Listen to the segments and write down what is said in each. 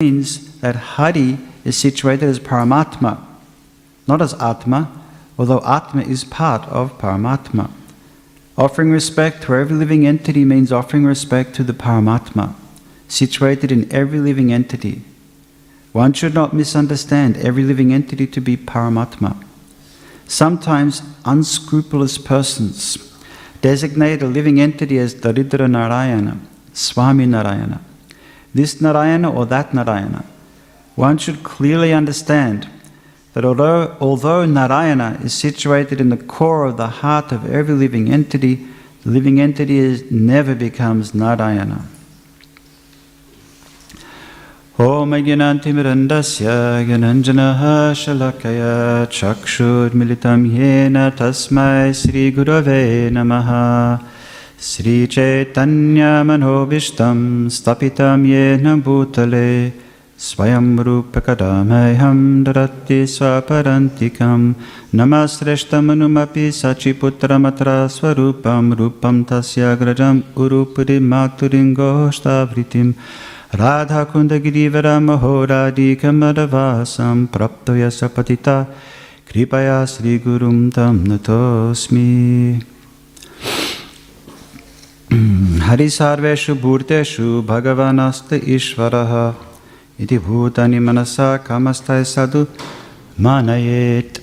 means that Hari is situated as Paramatma, not as Atma, although Atma is part of Paramatma. Offering respect to every living entity means offering respect to the Paramatma, situated in every living entity. One should not misunderstand every living entity to be Paramatma. Sometimes unscrupulous persons designate a living entity as Daridra Narayana, Swami Narayana, this Narayana or that Narayana. One should clearly understand that although, although Narayana is situated in the core of the heart of every living entity, the living entity is, never becomes Narayana. ॐ ज्ञानान्तिमिरन्दस्य ज्ञानञ्जनः शलकया चक्षुर्मिलितं येन तस्मै श्रीगुरवे नमः श्रीचैतन्यमनोभीष्टं स्थपितं येन भूतले, स्वयं रूपकदामह्यं दरति स्वपरन्तिकं। नमश्रेष्ठमनुमपि सचिपुत्रमत्र स्वरूपं, रूपं तस्य अग्रजम् उरुपुरी मातुरिङ्गोष्ठावृतिम् राधाकुन्दगिरिवरमहोरादिकमदवासं प्राप्तो यस्य पतिता कृपया श्रीगुरुं तं नतोऽस्मि। हरिसर्वेषु भूतेषु भगवानस्त ईश्वरः इति भूतानि मनसा कामस्तय sadhu manayet.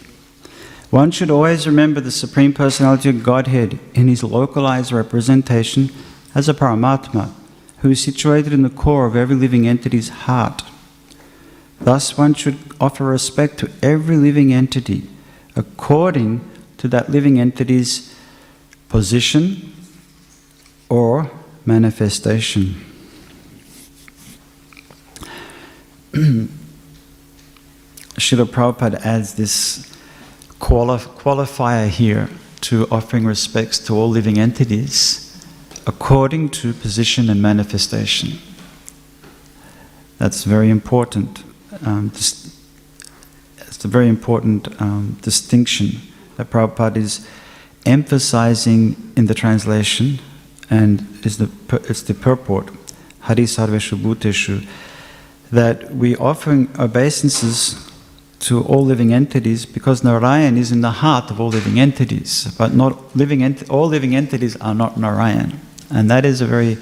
One should always remember the Supreme Personality of Godhead in his localized representation as a Paramatma who is situated in the core of every living entity's heart. Thus, one should offer respect to every living entity according to that living entity's position or manifestation. Srila Prabhupada adds this quali- qualifier here to offering respects to all living entities according to position and manifestation. That's very important. Um, dis- it's a very important um, distinction that Prabhupada is emphasizing in the translation and the, it's the purport, Hari Sarveshu Bhuteshu, that we offering obeisances to all living entities because Narayan is in the heart of all living entities, but not living ent- all living entities are not Narayan. And that is a very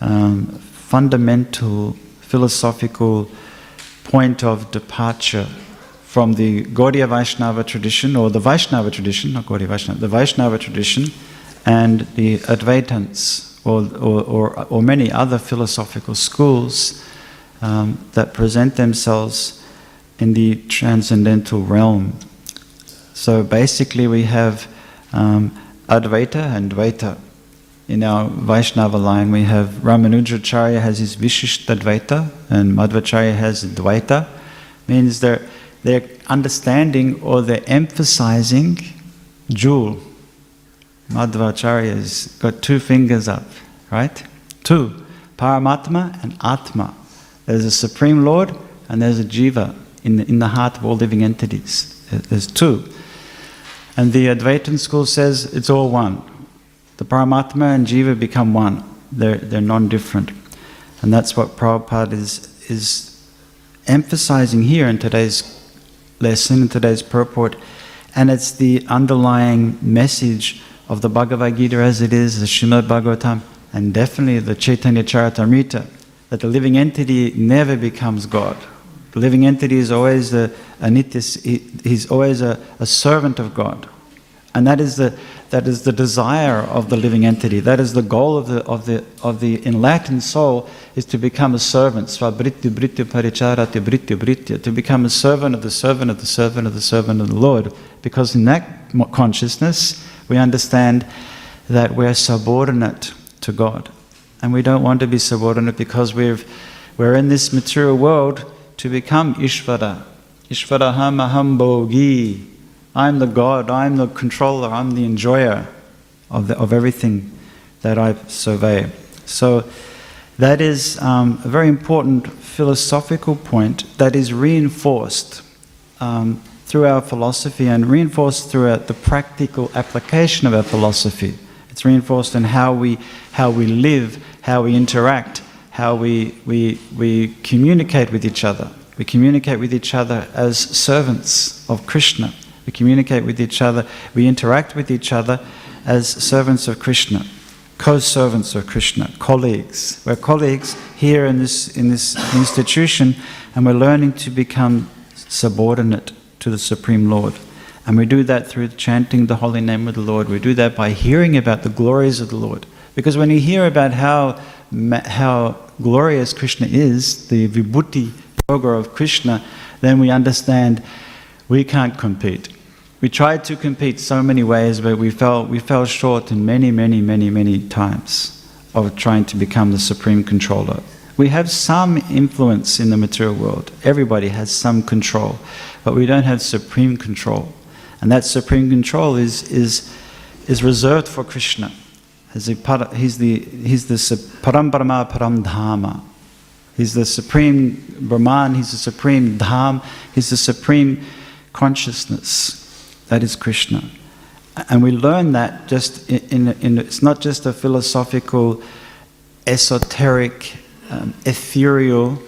um, fundamental philosophical point of departure from the Gaudiya Vaishnava tradition, or the Vaishnava tradition, not Gaudiya Vaishnava, the Vaishnava tradition, and the Advaitants, or, or, or, or many other philosophical schools um, that present themselves in the transcendental realm. So basically, we have um, Advaita and Dvaita in our Vaishnava line, we have Ramanujacharya has his Vishishtadvaita and Madhvacharya has Dvaita. Means they're, they're understanding or they're emphasizing jewel. Madhvacharya's got two fingers up, right? Two. Paramatma and Atma. There's a Supreme Lord and there's a Jiva in the, in the heart of all living entities. There's two. And the Advaitin school says it's all one. The Paramatma and Jiva become one. They're, they're non different. And that's what Prabhupada is, is emphasizing here in today's lesson, in today's purport. And it's the underlying message of the Bhagavad Gita as it is, the Srimad Bhagavatam, and definitely the Chaitanya Charitamrita, that the living entity never becomes God. The living entity is always a, a he, he's always a, a servant of God. And that is the that is the desire of the living entity. That is the goal of the of the of the enlightened soul is to become a servant. To become a servant of the servant of the servant of the servant of the Lord. Because in that consciousness we understand that we're subordinate to God. And we don't want to be subordinate because we've we're in this material world to become Ishvara. Ishvara maham bogi. I'm the God, I'm the controller, I'm the enjoyer of, the, of everything that I survey. So, that is um, a very important philosophical point that is reinforced um, through our philosophy and reinforced through the practical application of our philosophy. It's reinforced in how we, how we live, how we interact, how we, we, we communicate with each other. We communicate with each other as servants of Krishna. We communicate with each other, we interact with each other as servants of Krishna, co servants of Krishna, colleagues. We're colleagues here in this, in this institution, and we're learning to become subordinate to the Supreme Lord. And we do that through chanting the holy name of the Lord. We do that by hearing about the glories of the Lord. Because when you hear about how, how glorious Krishna is, the vibhuti yoga of Krishna, then we understand we can't compete. We tried to compete so many ways, but we fell, we fell short in many, many, many, many times of trying to become the supreme controller. We have some influence in the material world. Everybody has some control, but we don't have supreme control. And that supreme control is, is, is reserved for Krishna. He's the, he's the, he's the Param Brahma Param Dhamma. He's the supreme Brahman, he's the supreme Dham, he's the supreme consciousness. That is Krishna. And we learn that just in, in, in it's not just a philosophical, esoteric, um, ethereal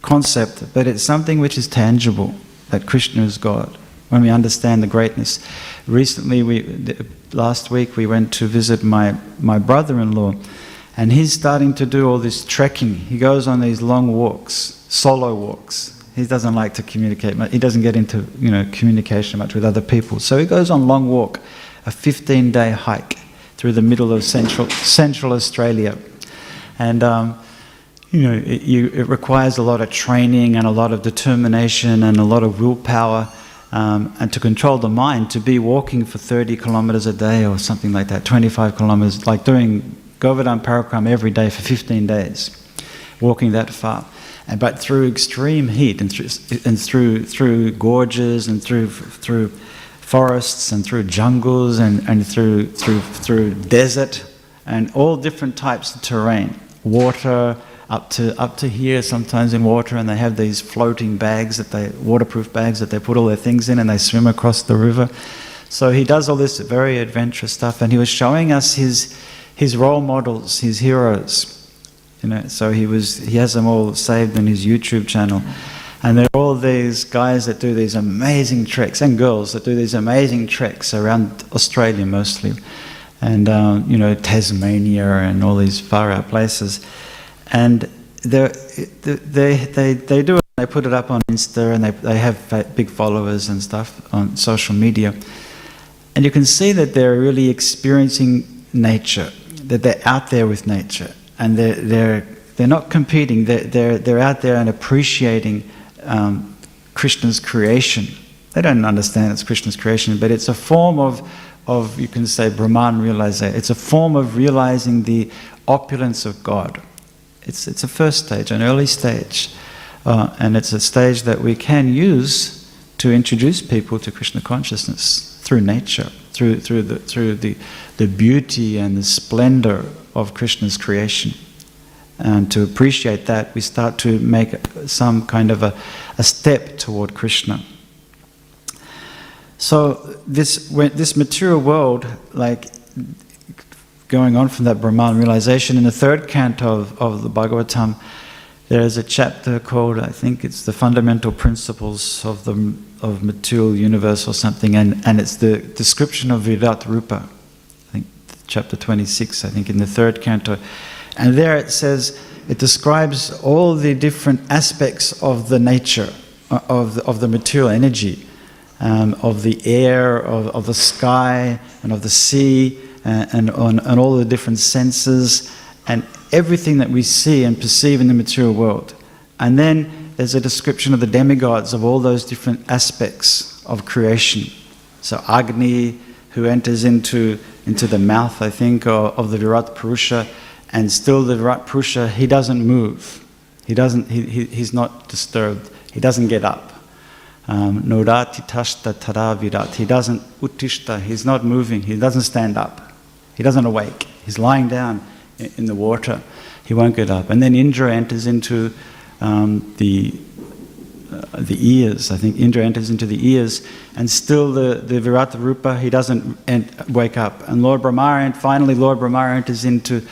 concept, but it's something which is tangible that Krishna is God when we understand the greatness. Recently, we, last week, we went to visit my, my brother in law, and he's starting to do all this trekking. He goes on these long walks, solo walks. He doesn't like to communicate. much. He doesn't get into you know communication much with other people. So he goes on long walk, a 15-day hike through the middle of central Central Australia, and. Um, you know, it, you, it requires a lot of training and a lot of determination and a lot of willpower um, and to control the mind, to be walking for 30 kilometers a day or something like that, 25 kilometers, like doing Govardhan Parikram every day for 15 days, walking that far. And, but through extreme heat and through, and through, through gorges and through, through forests and through jungles and, and through, through, through desert and all different types of terrain, water, up to up to here sometimes in water and they have these floating bags that they waterproof bags that they put all their things in and they swim across the river. So he does all this very adventurous stuff and he was showing us his his role models his heroes you know so he was he has them all saved in his youtube channel and there are all these guys that do these amazing tricks, and girls that do these amazing tricks around australia mostly and um, you know tasmania and all these far out places and they, they, they do it, they put it up on Insta and they, they have big followers and stuff on social media. And you can see that they're really experiencing nature, that they're out there with nature. And they're, they're, they're not competing, they're, they're, they're out there and appreciating um, Krishna's creation. They don't understand it's Krishna's creation, but it's a form of, of you can say, Brahman realization. It's a form of realizing the opulence of God. It's, it's a first stage, an early stage. Uh, and it's a stage that we can use to introduce people to Krishna consciousness through nature, through, through, the, through the, the beauty and the splendor of Krishna's creation. And to appreciate that, we start to make some kind of a, a step toward Krishna. So this, this material world, like going on from that Brahman realization, in the third canto of, of the Bhagavatam, there is a chapter called, I think it's the fundamental principles of the of material universe or something, and, and it's the description of Virat Rupa. Chapter 26, I think in the third canto. And there it says, it describes all the different aspects of the nature, uh, of the, of the material energy, um, of the air, of, of the sky, and of the sea, and, on, and all the different senses and everything that we see and perceive in the material world. And then there's a description of the demigods of all those different aspects of creation. So Agni, who enters into, into the mouth, I think, of, of the Virat Purusha, and still the Virat Purusha, he doesn't move. He doesn't, he, he, he's not disturbed. He doesn't get up. Um, Nodati tashta tara virat. He doesn't uttishta. He's not moving. He doesn't stand up. He doesn't awake. He's lying down in the water. He won't get up. And then Indra enters into um, the uh, the ears. I think Indra enters into the ears, and still the, the Virata Rupa, he doesn't ent- wake up. And Lord Brahma, and finally Lord Brahma enters into,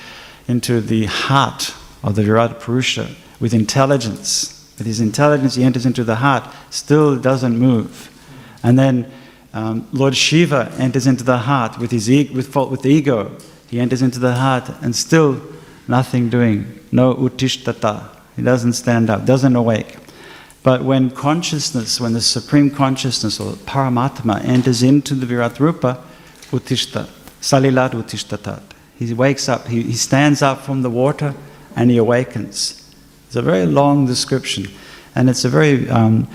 into the heart of the Virat Purusha with intelligence. With his intelligence, he enters into the heart, still doesn't move. And then um, Lord Shiva enters into the heart with his e- with, with ego. He enters into the heart and still nothing doing. No uttishtata. He doesn't stand up, doesn't awake. But when consciousness, when the supreme consciousness or Paramatma enters into the Virat Rupa, Uttishta, Salilat Uttishtatat. He wakes up, he, he stands up from the water and he awakens. It's a very long description, and it's a very, um,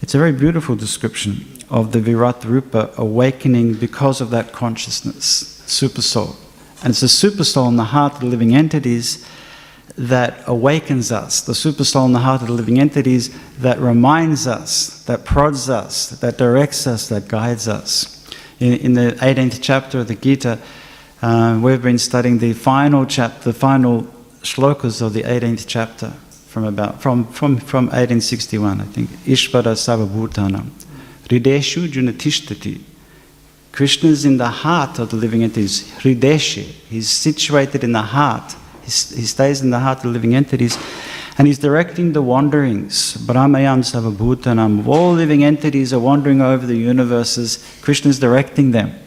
it's a very beautiful description of the Virat Rupa awakening because of that consciousness, supersoul. And it's the supersoul in the heart of the living entities that awakens us, the super soul in the heart of the living entities that reminds us, that prods us, that directs us, that guides us. In, in the 18th chapter of the Gita, uh, we've been studying the final chapter, the final shlokas of the 18th chapter from about from from from 1861, I think. Ishvara Sarvabhutanam. Hrideshu Junatishtati. Krishna is in the heart of the living entities. Hrideshi. He's situated in the heart he stays in the heart of living entities and he's directing the wanderings. Brahmayam Savabhutanam. All living entities are wandering over the universes. Krishna is directing them.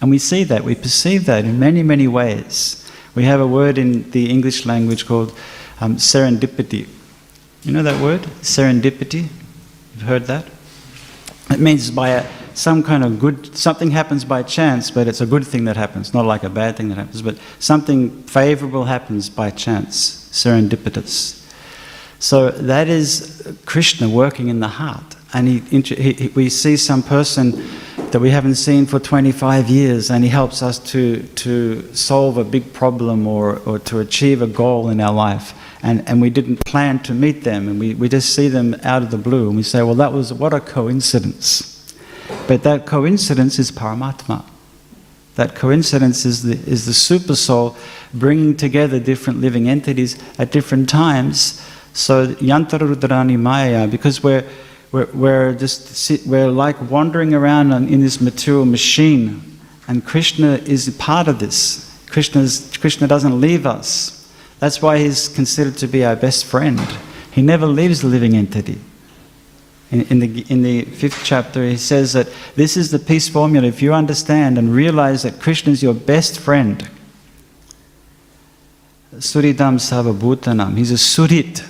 And we see that, we perceive that in many, many ways. We have a word in the English language called um, serendipity. You know that word? Serendipity? You've heard that? It means by a some kind of good, something happens by chance, but it's a good thing that happens, not like a bad thing that happens, but something favorable happens by chance, serendipitous. So that is Krishna working in the heart. And he, he, we see some person that we haven't seen for 25 years, and he helps us to, to solve a big problem or, or to achieve a goal in our life. And, and we didn't plan to meet them, and we, we just see them out of the blue, and we say, well, that was what a coincidence. But that coincidence is Paramatma. That coincidence is the, is the super soul bringing together different living entities at different times. So Yantarudrani Maya, because we're, we're, we're, just, we're like wandering around in this material machine, and Krishna is part of this. Krishna's, Krishna doesn't leave us. That's why he's considered to be our best friend. He never leaves the living entity in, in, the, in the fifth chapter, he says that this is the peace formula. If you understand and realize that Krishna is your best friend, Suridam Savabhutanam, he's a Surit.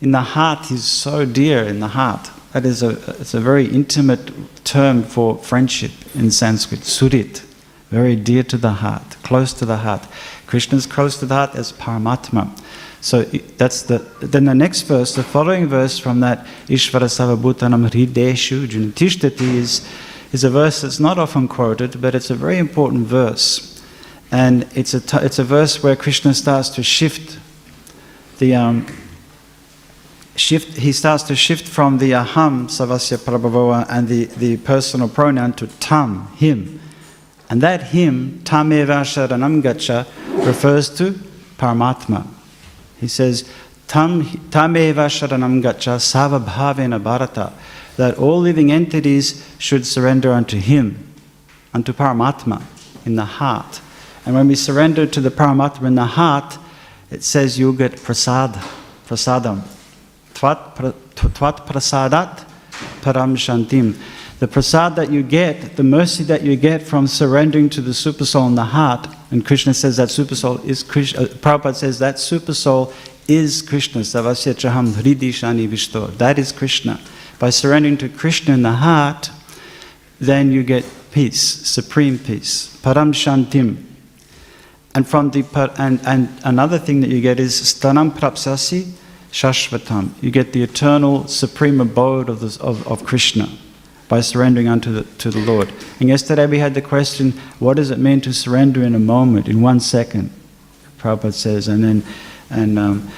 In the heart, he's so dear in the heart. That is a, it's a very intimate term for friendship in Sanskrit, Surit. Very dear to the heart, close to the heart. Krishna is close to the heart as Paramatma. So that's the then the next verse, the following verse from that Ishvara Savabhutanam Hrideshu Junatishtati is, is a verse that's not often quoted, but it's a very important verse. And it's a, t- it's a verse where Krishna starts to shift the um, shift he starts to shift from the aham savasya prabhava and the, the personal pronoun to tam, him. And that him, tameva sharanam gacha, refers to Paramatma. He says, Tam, tameva sharanam gacha savabhavena bharata, that all living entities should surrender unto Him, unto Paramatma, in the heart. And when we surrender to the Paramatma in the heart, it says you'll get prasad, prasadam. Tvat, tvat prasadat param shantim. The prasad that you get, the mercy that you get from surrendering to the supersoul in the heart, and Krishna says that super soul is Krishna, uh, Prabhupada says that super soul is Krishna. Savasya chaham hridishani vishto. That is Krishna. By surrendering to Krishna in the heart, then you get peace, supreme peace, param shantim. And from the and, and another thing that you get is stanam prapsasi shashvatam. You get the eternal supreme abode of, this, of, of Krishna by surrendering unto the, to the Lord. And yesterday we had the question, what does it mean to surrender in a moment, in one second? Prabhupada says, and then, and um,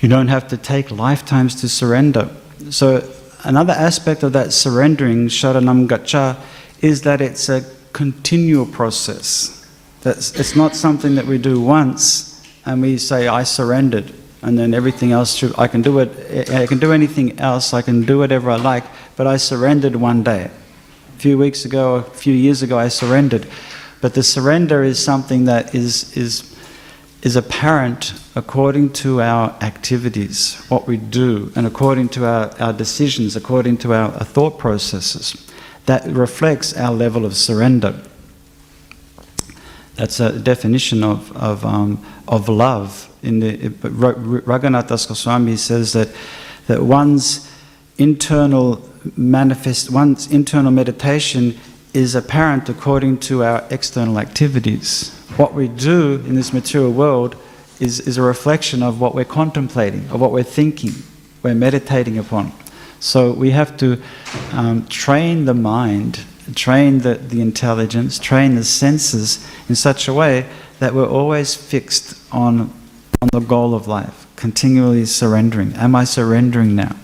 you don't have to take lifetimes to surrender. So another aspect of that surrendering, sharanam gacha, is that it's a continual process. That's, it's not something that we do once and we say, I surrendered and then everything else should, I can do it, I can do anything else, I can do whatever I like, but I surrendered one day. A few weeks ago, a few years ago, I surrendered. But the surrender is something that is, is is apparent according to our activities, what we do, and according to our, our decisions, according to our, our thought processes. That reflects our level of surrender. That's a definition of, of, um, of love. In the, Raghunath Das Goswami says that, that one's internal manifest, one's internal meditation is apparent according to our external activities. What we do in this material world is, is a reflection of what we're contemplating, of what we're thinking, we're meditating upon. So we have to um, train the mind, train the, the intelligence, train the senses in such a way that we're always fixed on, on the goal of life, continually surrendering. Am I surrendering now?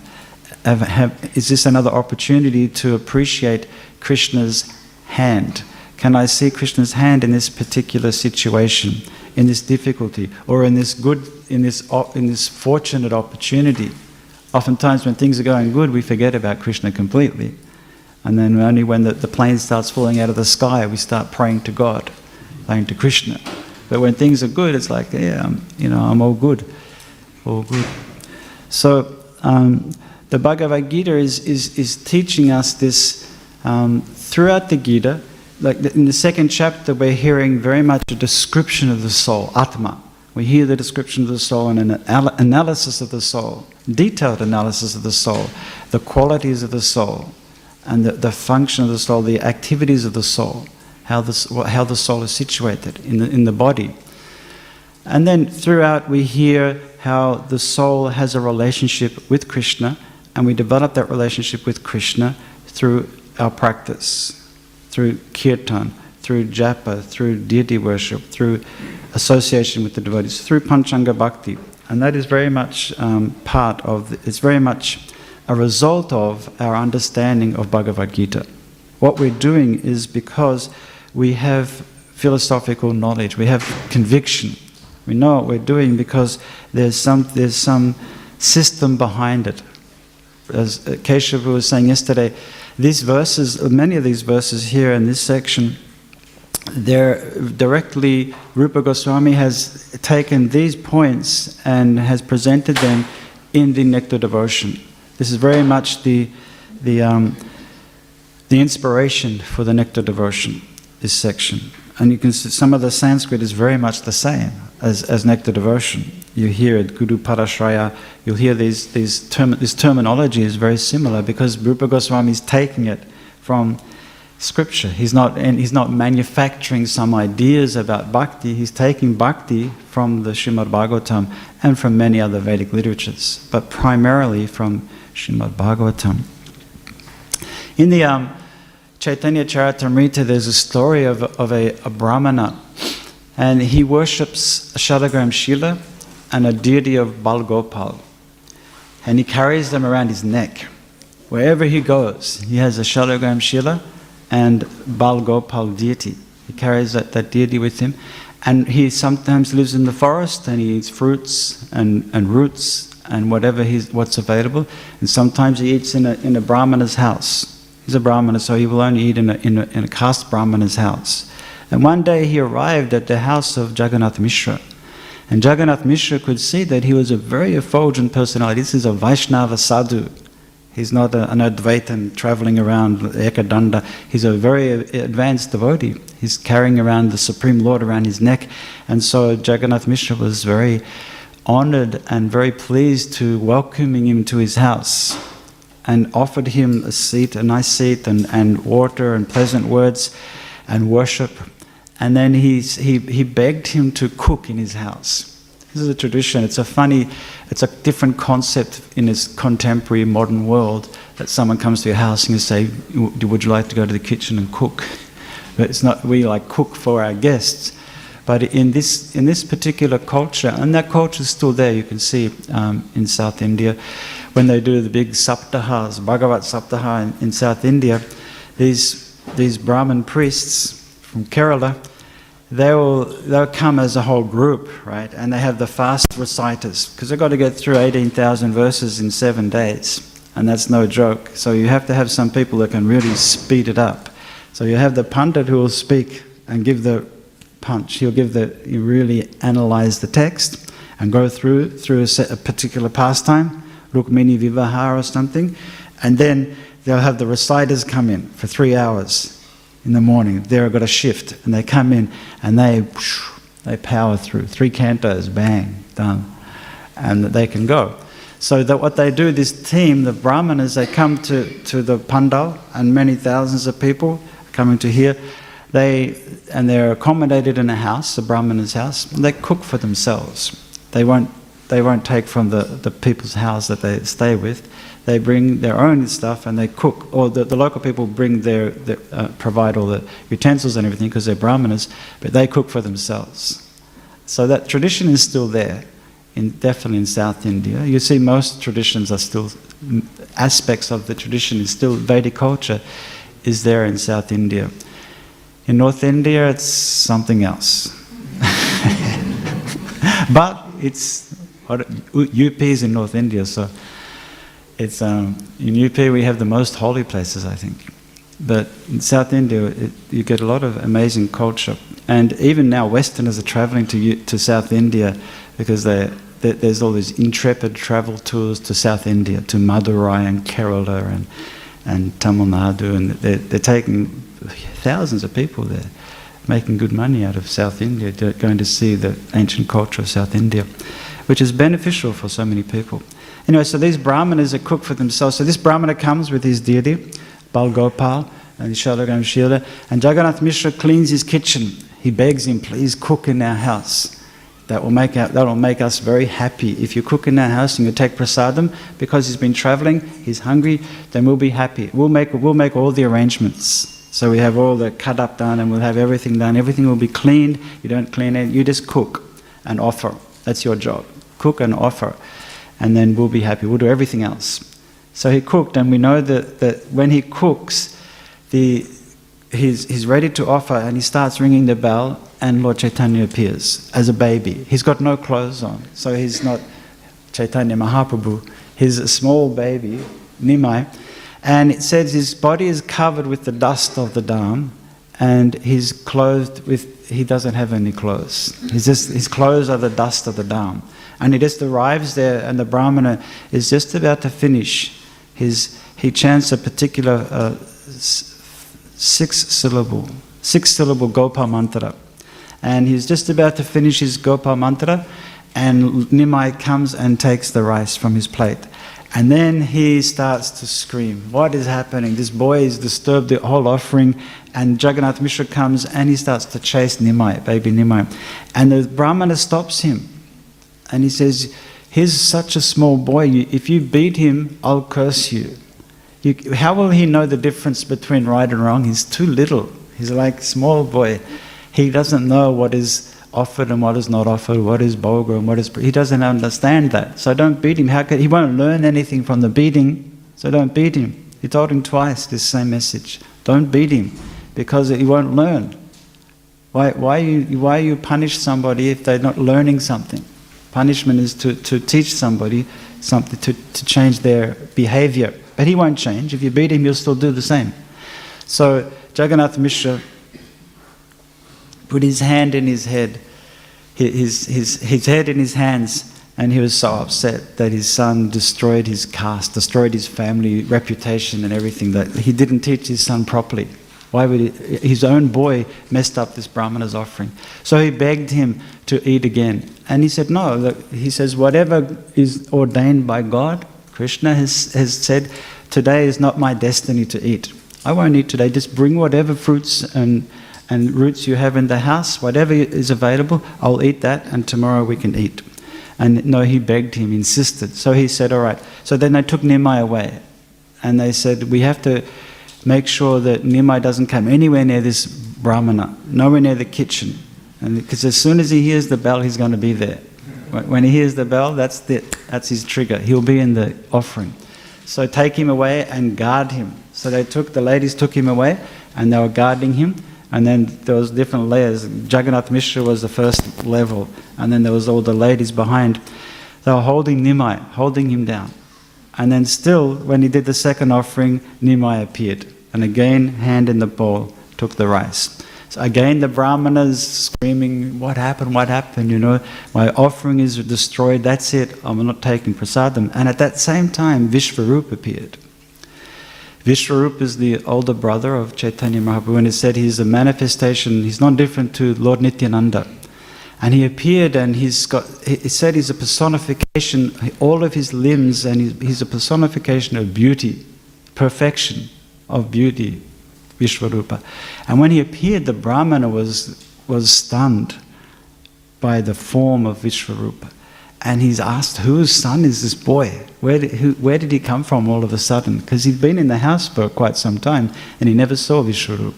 Have, have, is this another opportunity to appreciate Krishna's hand? Can I see Krishna's hand in this particular situation, in this difficulty, or in this good, in this, in this fortunate opportunity? Oftentimes, when things are going good, we forget about Krishna completely. And then only when the, the plane starts falling out of the sky, we start praying to God, praying to Krishna. But when things are good, it's like, yeah, I'm, you know, I'm all good, all good. So um, the Bhagavad Gita is, is, is teaching us this um, throughout the Gita. Like in the second chapter, we're hearing very much a description of the soul, Atma. We hear the description of the soul and an analysis of the soul, detailed analysis of the soul, the qualities of the soul, and the, the function of the soul, the activities of the soul, how the, how the soul is situated in the, in the body. And then throughout, we hear how the soul has a relationship with Krishna and we develop that relationship with Krishna through our practice, through kirtan, through japa, through deity worship, through association with the devotees, through Panchanga Bhakti. And that is very much um, part of, it's very much a result of our understanding of Bhagavad Gita. What we're doing is because we have philosophical knowledge, we have conviction. We know what we're doing because there's some, there's some system behind it as Keshav was saying yesterday, these verses, many of these verses here in this section, they're directly, Rupa Goswami has taken these points and has presented them in the Nectar Devotion. This is very much the, the, um, the inspiration for the Nectar Devotion, this section. And you can see some of the Sanskrit is very much the same as, as Nectar Devotion. You hear it, Guru Padashraya, you'll hear these, these term, this terminology is very similar because Rupa Goswami is taking it from scripture. He's not, and he's not manufacturing some ideas about bhakti, he's taking bhakti from the Srimad Bhagavatam and from many other Vedic literatures, but primarily from Srimad Bhagavatam. In the um, Chaitanya Charitamrita, there's a story of, of a, a brahmana and he worships a Shalagram Shila and a deity of Balgopal. And he carries them around his neck. Wherever he goes, he has a Shalagram Shila and Balgopal deity. He carries that, that deity with him. And he sometimes lives in the forest and he eats fruits and, and roots and whatever he's, what's available. And sometimes he eats in a, in a Brahmana's house. He's a Brahmana, so he will only eat in a, in a, in a caste Brahmana's house. And one day he arrived at the house of Jagannath Mishra. And Jagannath Mishra could see that he was a very effulgent personality. This is a Vaishnava sadhu. He's not a, an Advaitin traveling around Ekadanda. He's a very advanced devotee. He's carrying around the Supreme Lord around his neck. And so Jagannath Mishra was very honored and very pleased to welcoming him to his house and offered him a seat, a nice seat, and, and water and pleasant words and worship and then he's, he, he begged him to cook in his house. This is a tradition. It's a funny, it's a different concept in this contemporary modern world that someone comes to your house and you say, Would you like to go to the kitchen and cook? But it's not, we like cook for our guests. But in this, in this particular culture, and that culture is still there, you can see um, in South India, when they do the big saptahas, Bhagavat Saptaha in, in South India, these, these Brahmin priests from Kerala, they will they'll come as a whole group, right? And they have the fast reciters because they've got to get through 18,000 verses in seven days, and that's no joke. So you have to have some people that can really speed it up. So you have the pundit who will speak and give the punch. He'll give the, he really analyze the text and go through through a, set, a particular pastime, Rukmini Vivaha or something, and then they'll have the reciters come in for three hours in the morning. They've got a shift, and they come in and they they power through three cantos, bang, done, and they can go. So that what they do, this team, the Brahmanas, they come to, to the pandal, and many thousands of people coming to hear. They and they're accommodated in a house, the Brahmana's house. They cook for themselves. They won't they won't take from the, the people's house that they stay with. They bring their own stuff and they cook, or the, the local people bring their, their uh, provide all the utensils and everything because they're Brahmanas, but they cook for themselves. So that tradition is still there in, definitely in South India. You see, most traditions are still aspects of the tradition is still Vedic culture is there in South India. In North India, it's something else. but it's UP is in North India, so it's um, in UP we have the most holy places, I think. But in South India, it, you get a lot of amazing culture, and even now Westerners are traveling to to South India because they, they, there's all these intrepid travel tours to South India, to Madurai and Kerala and, and Tamil Nadu, and they're, they're taking thousands of people there, making good money out of South India, going to see the ancient culture of South India, which is beneficial for so many people. Anyway, so these brahmanas are cooked for themselves. So this brahmana comes with his deity, Bal Gopal, and Shalagram Shila, and Jagannath Mishra cleans his kitchen. He begs him, please cook in our house. That will make that will make us very happy. If you cook in our house and you take prasadam, because he's been traveling, he's hungry, then we'll be happy. We'll make we'll make all the arrangements. So we have all the cut up done and we'll have everything done. Everything will be cleaned. You don't clean it. You just cook and offer. That's your job. Cook and offer. And then we'll be happy. We'll do everything else. So he cooked, and we know that, that when he cooks, the, he's, he's ready to offer, and he starts ringing the bell, and Lord Chaitanya appears as a baby. He's got no clothes on, so he's not Chaitanya Mahaprabhu. He's a small baby, Nimai, and it says his body is covered with the dust of the dham, and he's clothed with, he doesn't have any clothes. He's just, his clothes are the dust of the dham. And he just arrives there, and the Brahmana is just about to finish his, he chants a particular uh, six syllable, six syllable Gopa mantra and he's just about to finish his Gopa mantra, and Nimai comes and takes the rice from his plate. And then he starts to scream, What is happening? This boy has disturbed the whole offering. And Jagannath Mishra comes and he starts to chase Nimai, baby Nimai. And the Brahmana stops him. And he says, He's such a small boy. If you beat him, I'll curse you. you. How will he know the difference between right and wrong? He's too little. He's like small boy. He doesn't know what is offered and what is not offered, what is bhoga and what is. He doesn't understand that. So don't beat him. How could, he won't learn anything from the beating, so don't beat him. He told him twice this same message. Don't beat him because he won't learn. Why, why, you, why you punish somebody if they're not learning something? Punishment is to, to teach somebody something, to, to change their behavior. But he won't change. If you beat him, he'll still do the same. So Jagannath Mishra put his hand in his head, his, his, his head in his hands, and he was so upset that his son destroyed his caste, destroyed his family reputation and everything, that he didn't teach his son properly. Why would he, his own boy messed up this Brahmana's offering? So he begged him to eat again. And he said, No. He says, Whatever is ordained by God, Krishna has, has said, Today is not my destiny to eat. I won't eat today. Just bring whatever fruits and and roots you have in the house, whatever is available, I'll eat that, and tomorrow we can eat. And no, he begged him, insisted. So he said, All right. So then they took Nimai away. And they said, We have to make sure that Nimai doesn't come anywhere near this Brahmana, nowhere near the kitchen. Because as soon as he hears the bell, he's going to be there. When he hears the bell, that's, the, that's his trigger. He'll be in the offering. So take him away and guard him. So they took, the ladies took him away and they were guarding him. And then there was different layers. Jagannath Mishra was the first level, and then there was all the ladies behind. They were holding Nimai, holding him down. And then still, when he did the second offering, Nimai appeared. And again, hand in the bowl, took the rice. So again, the brahmanas screaming, What happened? What happened? You know, my offering is destroyed. That's it. I'm not taking prasadam. And at that same time, Vishvarup appeared. Vishwarup is the older brother of Chaitanya Mahaprabhu, and it said he's a manifestation, he's not different to Lord Nityananda. And he appeared and he's got, he said he's a personification, all of his limbs, and he's, a personification of beauty, perfection of beauty, Vishwarupa. And when he appeared, the Brahmana was, was stunned by the form of Vishwarupa. And he's asked, whose son is this boy? Where did, who, where did he come from all of a sudden? Because he'd been in the house for quite some time and he never saw Vishwarup.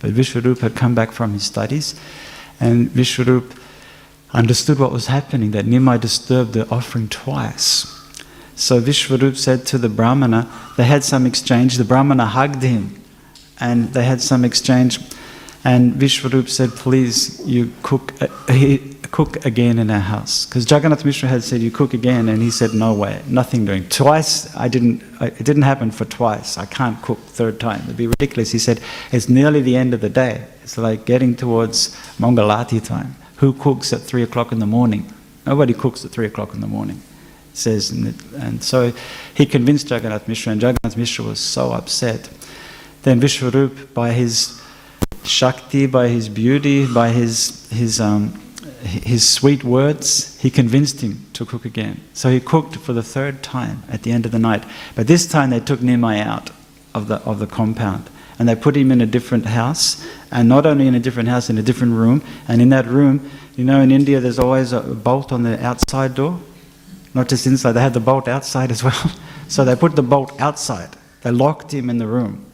But Vishwarup had come back from his studies and Vishwarup understood what was happening, that Nimai disturbed the offering twice. So Vishwarup said to the Brahmana, they had some exchange, the Brahmana hugged him and they had some exchange. And Vishwarup said, please, you cook, uh, cook again in our house. Because Jagannath Mishra had said, you cook again, and he said, no way, nothing doing. Twice, I didn't, I, it didn't happen for twice. I can't cook third time. It'd be ridiculous. He said, it's nearly the end of the day. It's like getting towards Mangalati time. Who cooks at three o'clock in the morning? Nobody cooks at three o'clock in the morning. Says, and so he convinced Jagannath Mishra, and Jagannath Mishra was so upset. Then Vishwarup, by his Shakti, by his beauty, by his, his, um, his sweet words, he convinced him to cook again. So he cooked for the third time at the end of the night. But this time they took Nimai out of the, of the compound and they put him in a different house, and not only in a different house, in a different room. And in that room, you know, in India, there's always a bolt on the outside door, not just inside, they had the bolt outside as well. so they put the bolt outside, they locked him in the room.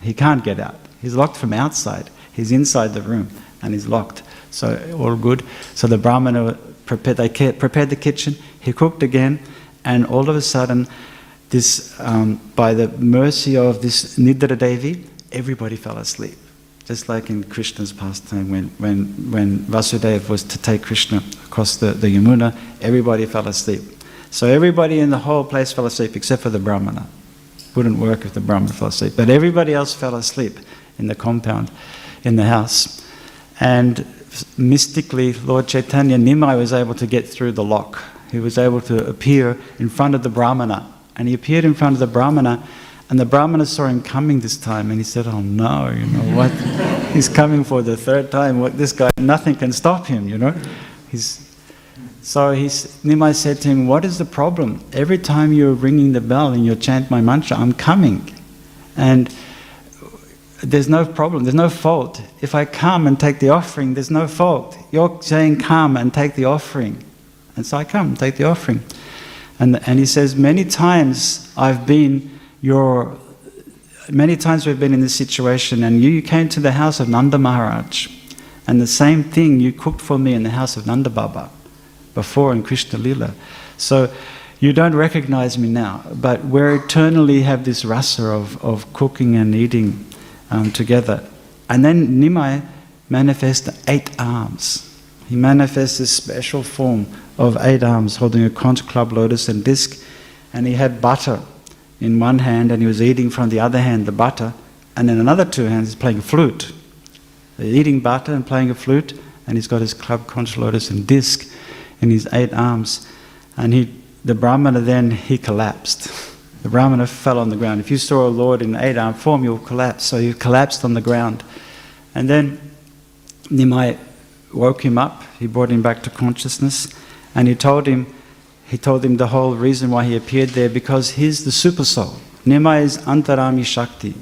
He can't get out. He's locked from outside. He's inside the room and he's locked. So all good. So the Brahmana prepared, they prepared the kitchen. He cooked again, and all of a sudden, this um, by the mercy of this Nidra Devi, everybody fell asleep. Just like in Krishna's pastime, when, when, when Vasudeva was to take Krishna across the, the Yamuna, everybody fell asleep. So everybody in the whole place fell asleep except for the Brahmana. Wouldn't work if the Brahmana fell asleep. But everybody else fell asleep in the compound, in the house. And mystically, Lord Chaitanya Nimai was able to get through the lock. He was able to appear in front of the Brahmana. And he appeared in front of the Brahmana, and the Brahmana saw him coming this time, and he said, Oh no, you know what? He's coming for the third time. What this guy, nothing can stop him, you know? He's, so he's, Nimai said to him, What is the problem? Every time you're ringing the bell and you chant my mantra, I'm coming. And there's no problem, there's no fault. If I come and take the offering, there's no fault. You're saying come and take the offering. And so I come take the offering. And, and he says, Many times I've been your, many times we've been in this situation, and you, came to the house of Nanda Maharaj, and the same thing you cooked for me in the house of Nanda Baba before in Krishna Lila. So you don't recognize me now, but we eternally have this rasa of, of cooking and eating um, together. And then Nimai manifests eight arms. He manifests this special form of eight arms holding a conch club, lotus, and disc. And he had butter in one hand and he was eating from the other hand the butter. And in another two hands, he's playing a flute. He's eating butter and playing a flute, and he's got his club, conch, lotus, and disc in his eight arms. And he, the Brahmana then, he collapsed. The Brahmana fell on the ground. If you saw a Lord in eight arm form, you'll collapse. So he collapsed on the ground. And then Nimai woke him up. He brought him back to consciousness. And he told him, he told him the whole reason why he appeared there because he's the super soul. Nimai is Antaryami Shakti.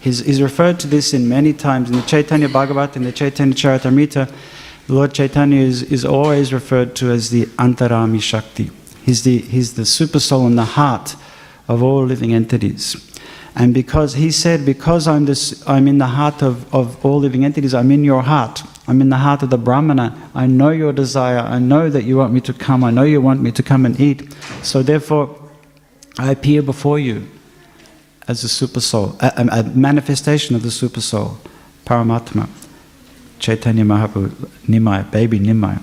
He's, he's referred to this in many times in the Chaitanya Bhagavat, in the Chaitanya Charitamrita. Lord Chaitanya is, is always referred to as the Antaryami Shakti. He's the, he's the super soul in the heart of all living entities. And because he said, because I'm, this, I'm in the heart of, of all living entities, I'm in your heart. I'm in the heart of the Brahmana. I know your desire. I know that you want me to come. I know you want me to come and eat. So therefore, I appear before you as a super soul, a, a manifestation of the super soul, Paramatma. Chaitanya Mahaprabhu, Nimai, baby Nimai,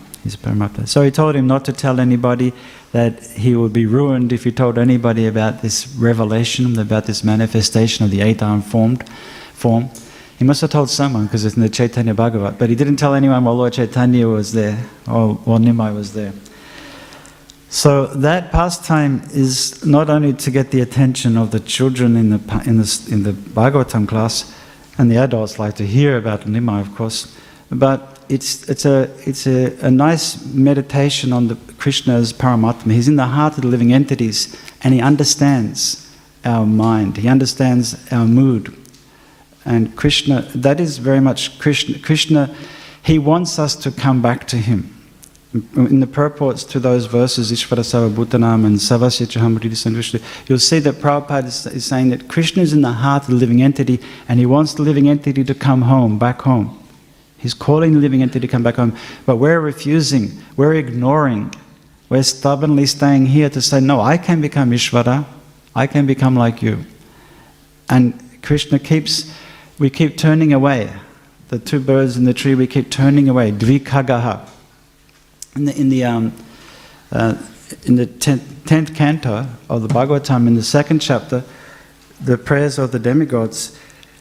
So he told him not to tell anybody that he would be ruined if he told anybody about this revelation, about this manifestation of the eight arm formed form. He must have told someone because it's in the Chaitanya Bhagavat, but he didn't tell anyone while Lord Chaitanya was there or while Nimai was there. So that pastime is not only to get the attention of the children in the in the in the Bhagavatam class, and the adults like to hear about Nimai, of course, but it's it's a it's a, a nice meditation on the Krishna as Paramatma. He's in the heart of the living entities, and he understands our mind. He understands our mood, and Krishna. That is very much Krishna. Krishna, he wants us to come back to him in the purports to those verses, Ishvara Bhutanam and Savasya you'll see that Prabhupada is, saying that Krishna is in the heart of the living entity and he wants the living entity to come home, back home. He's calling the living entity to come back home, but we're refusing, we're ignoring, we're stubbornly staying here to say, No, I can become Ishvara, I can become like you. And Krishna keeps, we keep turning away. The two birds in the tree, we keep turning away. Dvikagaha in the, in the, um, uh, in the tenth, tenth canto of the Bhagavatam, in the second chapter, the prayers of the demigods,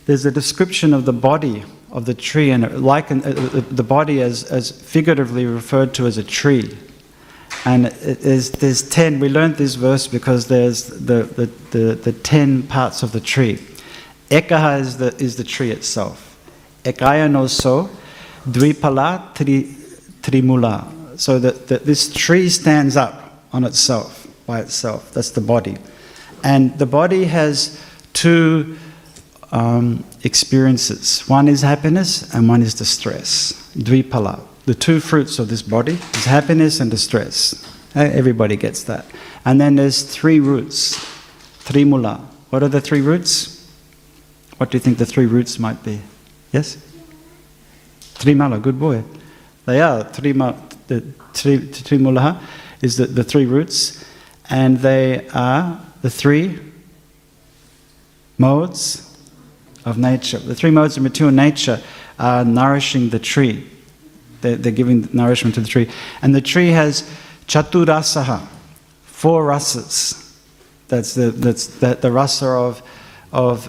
there's a description of the body of the tree and like uh, the body as, as figuratively referred to as a tree. And there's, there's ten, we learned this verse because there's the, the, the, the ten parts of the tree. Ekaha is the, is the tree itself. Ekaya no so, dvipala tri, trimula so that, that this tree stands up on itself, by itself. That's the body. And the body has two um, experiences one is happiness, and one is distress. Dvipala. The two fruits of this body is happiness and distress. Everybody gets that. And then there's three roots. Trimula. What are the three roots? What do you think the three roots might be? Yes? Trimala, good boy. They are. Trima, the tri, Trimulaha is the, the three roots, and they are the three modes of nature. The three modes of mature nature are nourishing the tree. They're, they're giving nourishment to the tree. And the tree has chaturasaha, four rasas. That's the, that's the, the rasa of, of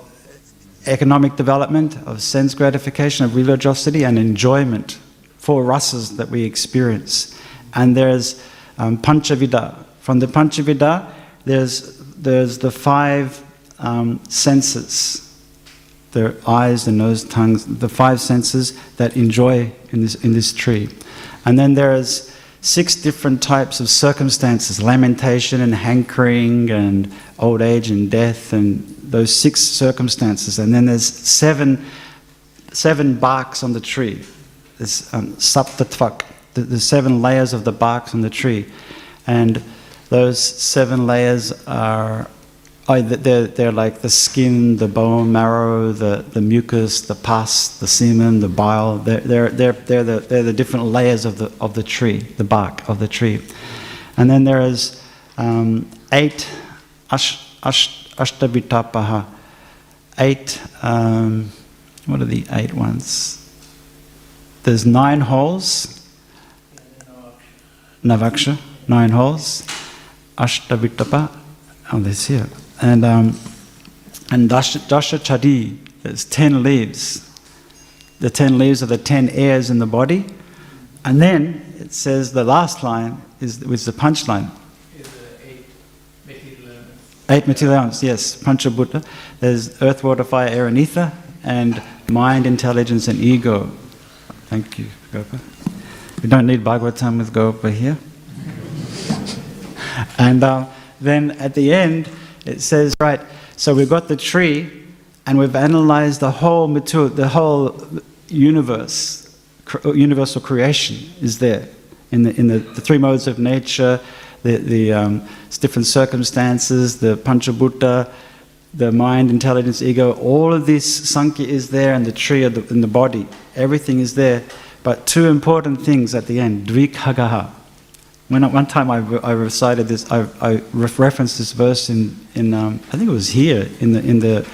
economic development, of sense gratification, of religiosity, and enjoyment four rasas that we experience. And there's um, Panchavida. From the Panchavida, there's, there's the five um, senses the eyes, the nose, tongues, the five senses that enjoy in this, in this tree. And then there's six different types of circumstances lamentation and hankering and old age and death and those six circumstances. And then there's seven, seven barks on the tree this um, saptatvak, the, the seven layers of the bark on the tree. And those seven layers are Oh, they're, they're like the skin, the bone marrow, the, the mucus, the pus, the semen, the bile. They're, they're, they're, they're, the, they're the different layers of the, of the tree, the bark of the tree. And then there is um, eight ash, eight, um, what are the eight ones? There's nine holes. Navaksha, nine holes. Ashtabitapa, oh, this here. And, um, and Dasha, Dasha Chadi, there's ten leaves. The ten leaves are the ten airs in the body. And then it says the last line is, is the punchline. Eight material elements, yes, Panchabhuta. There's earth, water, fire, air, and ether, and mind, intelligence, and ego. Thank you, Gopa. We don't need Bhagavatam with Gopa here. and uh, then at the end, it says, right, so we've got the tree and we've analyzed the whole mature, the whole universe, universal creation is there in the, in the, the three modes of nature, the, the um, different circumstances, the Panchabhuta, the mind, intelligence, ego, all of this Sankhya is there and the tree the, in the body. Everything is there. But two important things at the end Dvikagaha. When one time I, I recited this, I, I referenced this verse in, in um, I think it was here in the, in the,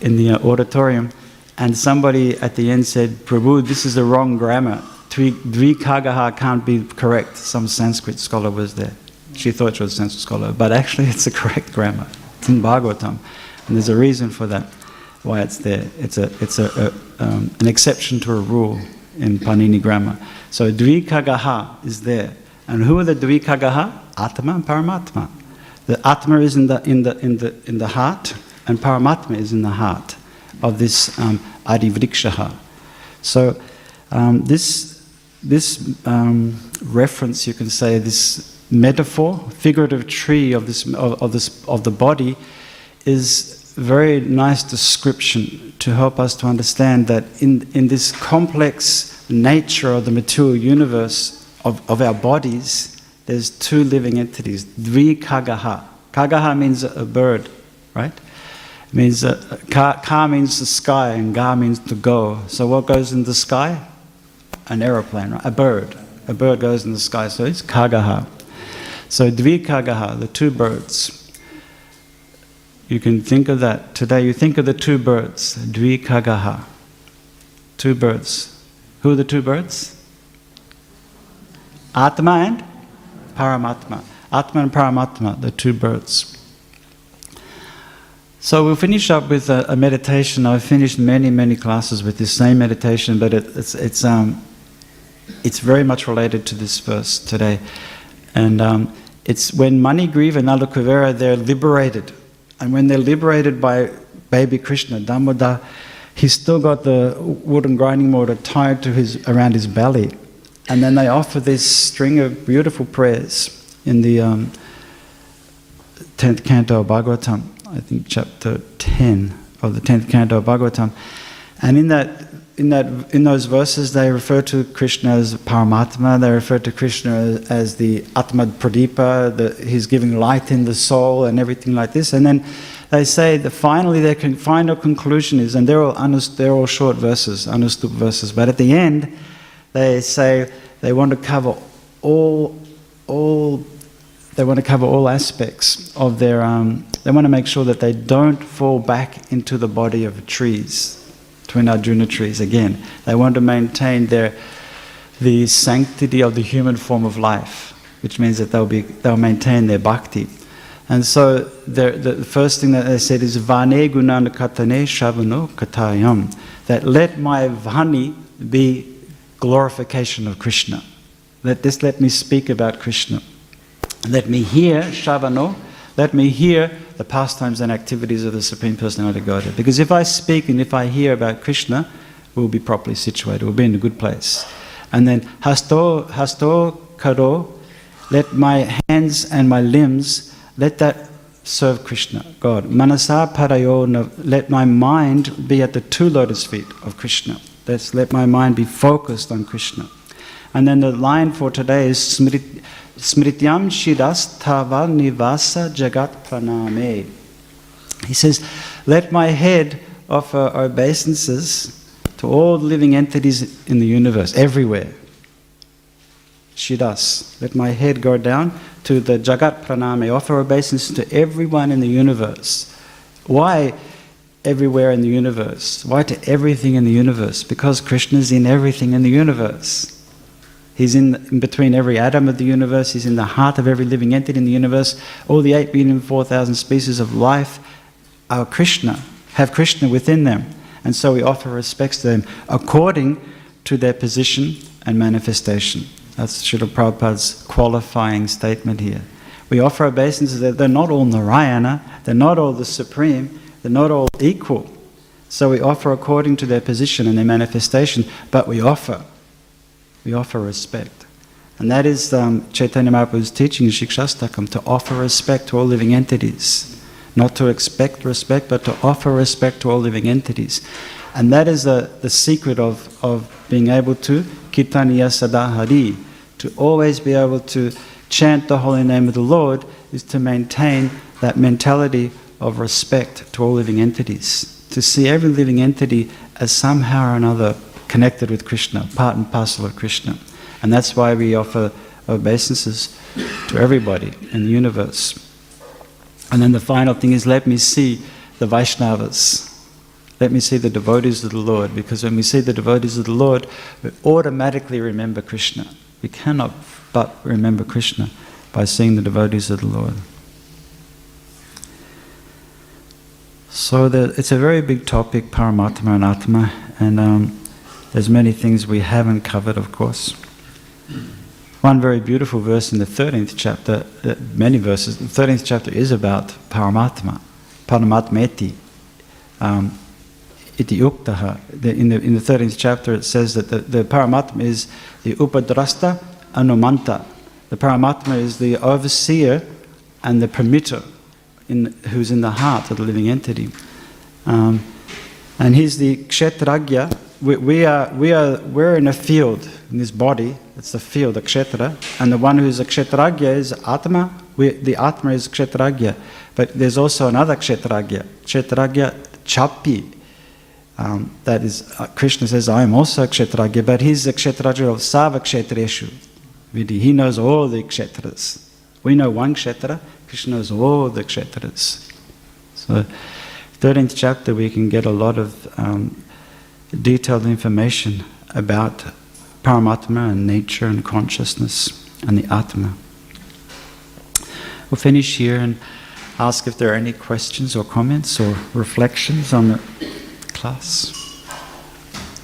in the uh, auditorium, and somebody at the end said, Prabhu, this is the wrong grammar. Dvikagaha can't be correct. Some Sanskrit scholar was there. She thought she was a Sanskrit scholar, but actually it's the correct grammar. It's in Bhagavatam, and there's a reason for that. why it's there. It's a it's a, a um, an exception to a rule in Panini grammar. So Dvikagaha is there, and who are the Dvikagaha? Atma and Paramatma. The Atma is in the in the in the in the heart, and Paramatma is in the heart of this um, Adivrikshaha. So um, this this um, reference, you can say, this metaphor, figurative tree of this of, of this of the body, is very nice description to help us to understand that in, in this complex nature of the material universe of, of our bodies, there's two living entities, Dvi Kagaha. Kagaha means a bird, right? It means uh, ka, ka means the sky and ga means to go. So what goes in the sky? An aeroplane, right? A bird. A bird goes in the sky, so it's Kagaha. So Dvi Kagaha, the two birds. You can think of that today. You think of the two birds, Dvikagaha. Two birds. Who are the two birds? Atma and Paramatma. Atma and Paramatma, the two birds. So we'll finish up with a, a meditation. I've finished many, many classes with this same meditation, but it, it's, it's, um, it's very much related to this verse today. And um, it's when Manigriva and Nalakuvera, they're liberated and when they're liberated by baby Krishna, Damodar, he's still got the wooden grinding mortar tied to his, around his belly. And then they offer this string of beautiful prayers in the um, 10th canto of Bhagavatam, I think chapter 10 of the 10th canto of Bhagavatam. And in that in that in those verses they refer to Krishna as Paramatma, they refer to Krishna as, the Atma Pradipa, he's giving light in the soul and everything like this. And then they say that finally their con- final conclusion is, and they're all, unus, they're all short verses, anustup verses, but at the end they say they want to cover all, all they want to cover all aspects of their, um, they want to make sure that they don't fall back into the body of trees twin Arjuna trees again. They want to maintain their the sanctity of the human form of life, which means that they'll be they'll maintain their bhakti. And so the first thing that they said is Vane Gunana Katane Shavano Katayam. That let my Vani be glorification of Krishna. Let this let me speak about Krishna. Let me hear Shavano, let me hear the pastimes and activities of the Supreme Personality of Godhead. Because if I speak and if I hear about Krishna, we'll be properly situated, we'll be in a good place. And then hasto, hasto karo, let my hands and my limbs, let that serve Krishna, God. Manasa parayo, let my mind be at the two lotus feet of Krishna. Let's let my mind be focused on Krishna. And then the line for today is smrit, Smrityam Shiras Tava Nivasa Jagat Praname. He says, Let my head offer obeisances to all living entities in the universe, everywhere. Shiras. Let my head go down to the Jagat Praname, offer obeisances to everyone in the universe. Why everywhere in the universe? Why to everything in the universe? Because Krishna is in everything in the universe. He's in, in, between every atom of the universe. He's in the heart of every living entity in the universe. All the 8 billion 4,000 species of life are Krishna, have Krishna within them. And so we offer respects to them according to their position and manifestation. That's Srila Prabhupada's qualifying statement here. We offer obeisances that they're not all Narayana, they're not all the Supreme, they're not all equal. So we offer according to their position and their manifestation, but we offer we offer respect. And that is um, Chaitanya Mahaprabhu's teaching in Shikshashtakam, to offer respect to all living entities. Not to expect respect, but to offer respect to all living entities. And that is the, the secret of, of being able to Kirtaniya Sadahari, to always be able to chant the holy name of the Lord, is to maintain that mentality of respect to all living entities. To see every living entity as somehow or another connected with Krishna, part and parcel of Krishna. And that's why we offer obeisances to everybody in the universe. And then the final thing is let me see the Vaishnavas. Let me see the devotees of the Lord, because when we see the devotees of the Lord, we automatically remember Krishna. We cannot but remember Krishna by seeing the devotees of the Lord. So it's a very big topic, Paramatma and Atma, and um, there's many things we haven't covered, of course. One very beautiful verse in the 13th chapter, uh, many verses, the 13th chapter is about Paramatma, Paramatmeti. Um, iti uktaha. The, in, the, in the 13th chapter, it says that the, the Paramatma is the Upadrasta Anumanta. The Paramatma is the overseer and the permitter in, who's in the heart of the living entity. Um, and he's the Kshetragya. We, we, are, we are, we're in a field, in this body, it's the field, the Kshetra, and the one who's a Kshetragya is Atma. We, the Atma is Kshetragya. But there's also another Kshetragya, Kshetragya Chapi. Um, that is, uh, Krishna says, I am also a Kshetragya, but he's the Kshetragya of Sava Kshetreshu. He knows all the Kshetras. We know one Kshetra, Krishna knows all the Kshetras. So, 13th chapter, we can get a lot of um, detailed information about Paramatma and nature and consciousness and the Atma. We'll finish here and ask if there are any questions or comments or reflections on the class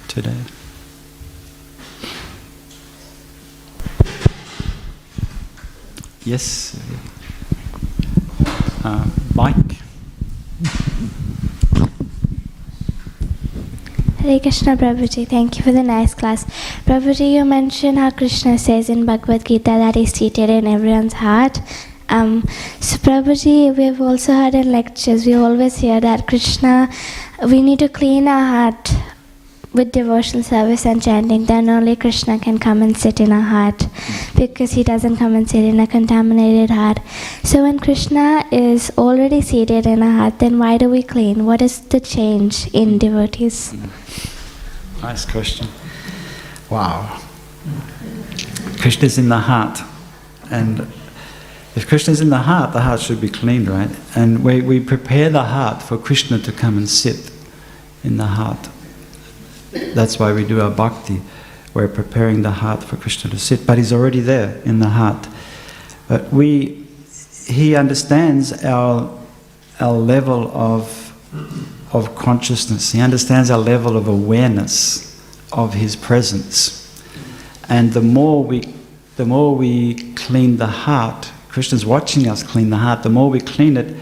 today. Yes, uh. Hare Krishna Prabhuji, thank you for the nice class. Prabhuji, you mentioned how Krishna says in Bhagavad Gita that he's seated in everyone's heart. Um, so Prabhuji, we've also heard in lectures, we always hear that Krishna, we need to clean our heart with devotional service and chanting, then only Krishna can come and sit in our heart hmm. because he doesn't come and sit in a contaminated heart. So when Krishna is already seated in our heart, then why do we clean? What is the change in hmm. devotees? Hmm. Nice question. Wow. Krishna's in the heart. And if Krishna's in the heart, the heart should be cleaned, right? And we, we prepare the heart for Krishna to come and sit in the heart. That's why we do our bhakti. We're preparing the heart for Krishna to sit, but he's already there in the heart. But we, he understands our, our level of, of consciousness. He understands our level of awareness of his presence. And the more we, the more we clean the heart, Krishna's watching us clean the heart, the more we clean it,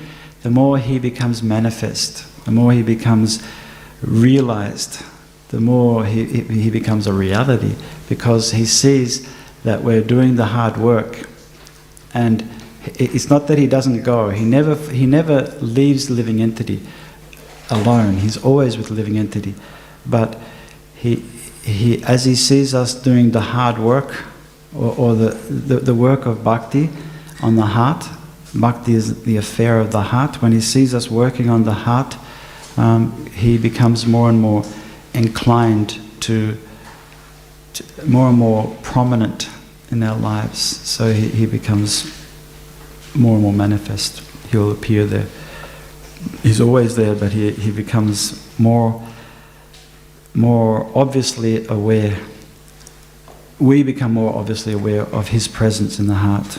the more he becomes manifest, the more he becomes realized the more he, he becomes a reality because he sees that we're doing the hard work. And it's not that he doesn't go, he never, he never leaves the living entity alone, he's always with the living entity. But he, he, as he sees us doing the hard work or, or the, the, the work of bhakti on the heart, bhakti is the affair of the heart, when he sees us working on the heart, um, he becomes more and more inclined to, to, more and more prominent in our lives. So he, he becomes more and more manifest. He'll appear there. He's always there, but he, he becomes more, more obviously aware. We become more obviously aware of his presence in the heart.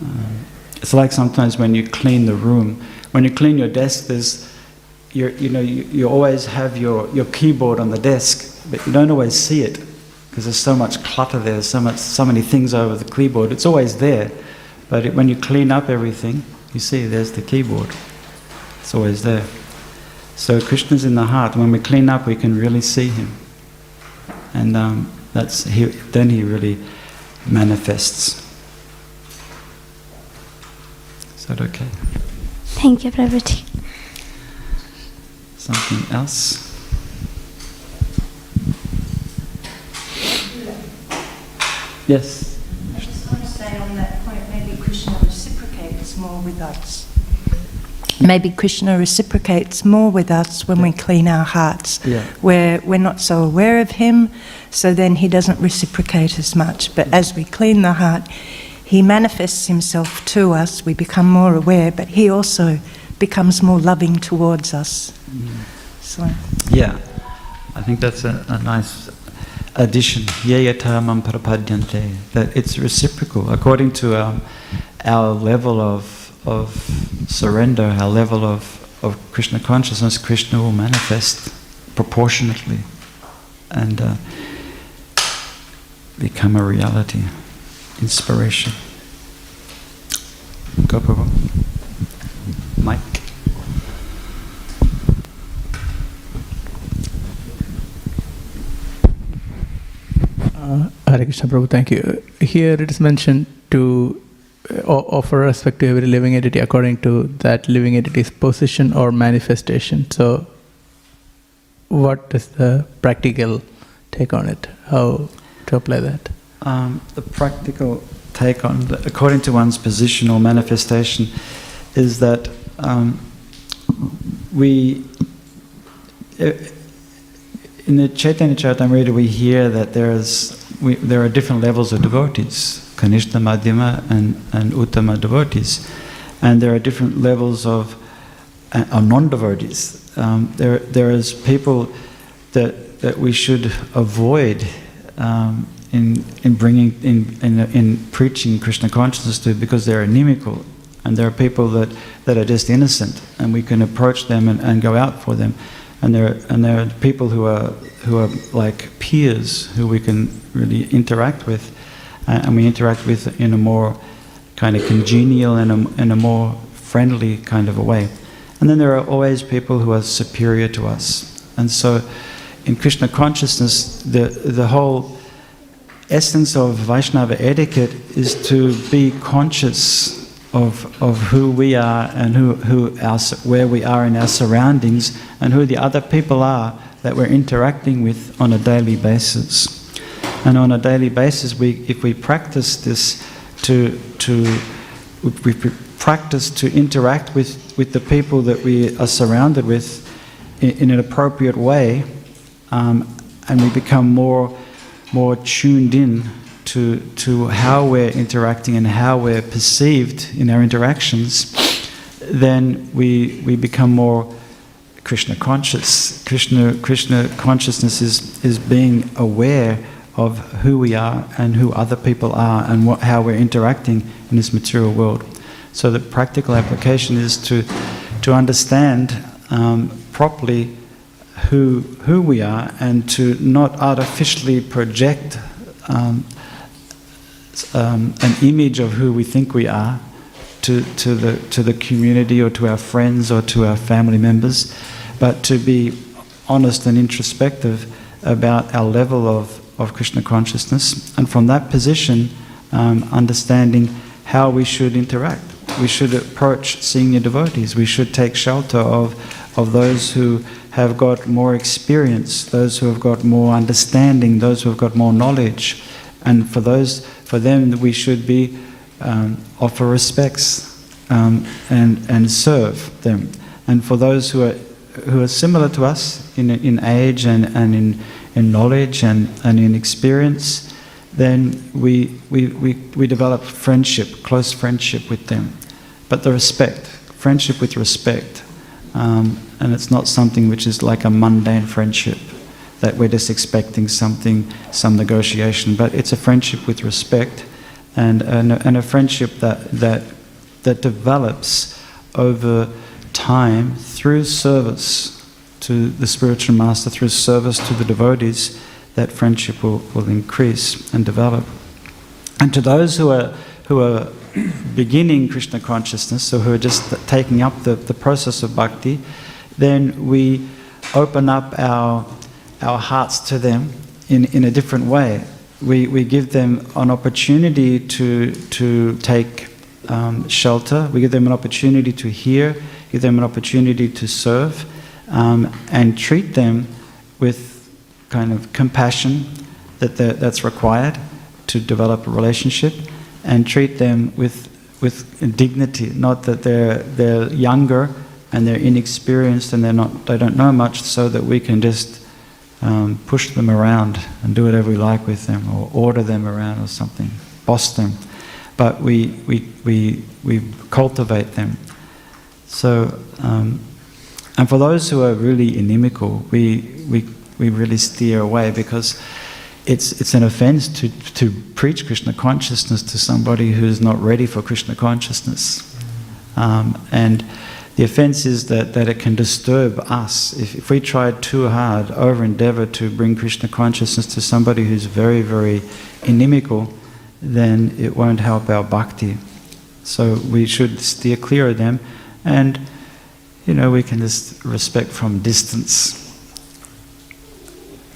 Um, it's like sometimes when you clean the room, when you clean your desk, there's you you know, you, you always have your, your keyboard on the desk, but you don't always see it because there's so much clutter there, so much, so many things over the keyboard. It's always there, but it, when you clean up everything, you see there's the keyboard. It's always there. So Krishna's in the heart. When we clean up, we can really see him, and um, that's he, then he really manifests. Is that okay? Thank you, Prabhuji. Something else? Yes. I just want to say on that point, maybe Krishna reciprocates more with us. Maybe Krishna reciprocates more with us when we clean our hearts, Yeah. where we're not so aware of Him, so then He doesn't reciprocate as much. But as we clean the heart, He manifests Himself to us, we become more aware, but He also becomes more loving towards us. So. Yeah, I think that's a, a nice addition. Yayata mam prapadyante. That it's reciprocal according to our, our level of of surrender, our level of, of Krishna consciousness, Krishna will manifest proportionately and uh, become a reality, inspiration. Go, Prabhu. Hare Krishna Prabhu, thank you. Here it is mentioned to uh, offer respect to every living entity according to that living entity's position or manifestation. So, what is the practical take on it? How to apply that? Um, the practical take on, the, according to one's position or manifestation, is that um, we, uh, in the Chaitanya Charitamrita, we hear that there is we, there are different levels of devotees, Kanishta, Madhyama, and, and Uttama devotees, and there are different levels of, uh, of non-devotees. Um, there, there is people that that we should avoid um, in in bringing in, in in preaching Krishna consciousness to because they're inimical, and there are people that, that are just innocent, and we can approach them and, and go out for them, and there and there are people who are who are like peers who we can really interact with, uh, and we interact with in a more kind of congenial and a, in a more friendly kind of a way. And then there are always people who are superior to us. And so in Krishna consciousness, the, the whole essence of Vaishnava etiquette is to be conscious of, of who we are and who, who our, where we are in our surroundings and who the other people are that we're interacting with on a daily basis. And on a daily basis, we, if we practice this to, to we practice to interact with, with the people that we are surrounded with in, in an appropriate way, um, and we become more, more tuned in to, to how we're interacting and how we're perceived in our interactions, then we, we become more Krishna conscious. Krishna, Krishna consciousness is, is being aware of who we are and who other people are and what, how we're interacting in this material world. So the practical application is to, to understand um, properly who, who we are and to not artificially project um, um, an image of who we think we are to, to, the, to the community or to our friends or to our family members, but to be honest and introspective about our level of, of Krishna consciousness, and from that position, um, understanding how we should interact. We should approach senior devotees, we should take shelter of, of those who have got more experience, those who have got more understanding, those who have got more knowledge. And for those, for them, we should be um, offer respects um, and and serve them. And for those who are who are similar to us in in age and, and in in knowledge and, and in experience, then we, we, we, we develop friendship, close friendship with them. But the respect, friendship with respect. Um, and it's not something which is like a mundane friendship that we're just expecting something, some negotiation, but it's a friendship with respect and, and, a, and a friendship that, that, that develops over time through service to the spiritual master, through service to the devotees, that friendship will, will increase and develop. And to those who are, who are beginning Krishna consciousness, so who are just taking up the, the process of bhakti, then we open up our, our hearts to them in, in a different way. We, we give them an opportunity to, to take um, shelter, we give them an opportunity to hear, give them an opportunity to serve, um, and treat them with kind of compassion that that's required to develop a relationship, and treat them with, with dignity, not that they're, they're younger and they're inexperienced and they're not, they don't know much, so that we can just um, push them around and do whatever we like with them, or order them around or something, boss them. But we, we, we, we cultivate them. So, um, and for those who are really inimical, we, we, we really steer away because it's, it's an offense to, to preach Krishna consciousness to somebody who's not ready for Krishna consciousness. Um, and the offense is that, that it can disturb us. If, if we try too hard, over endeavor to bring Krishna consciousness to somebody who's very, very inimical, then it won't help our bhakti. So we should steer clear of them and, you know, we can just respect from distance.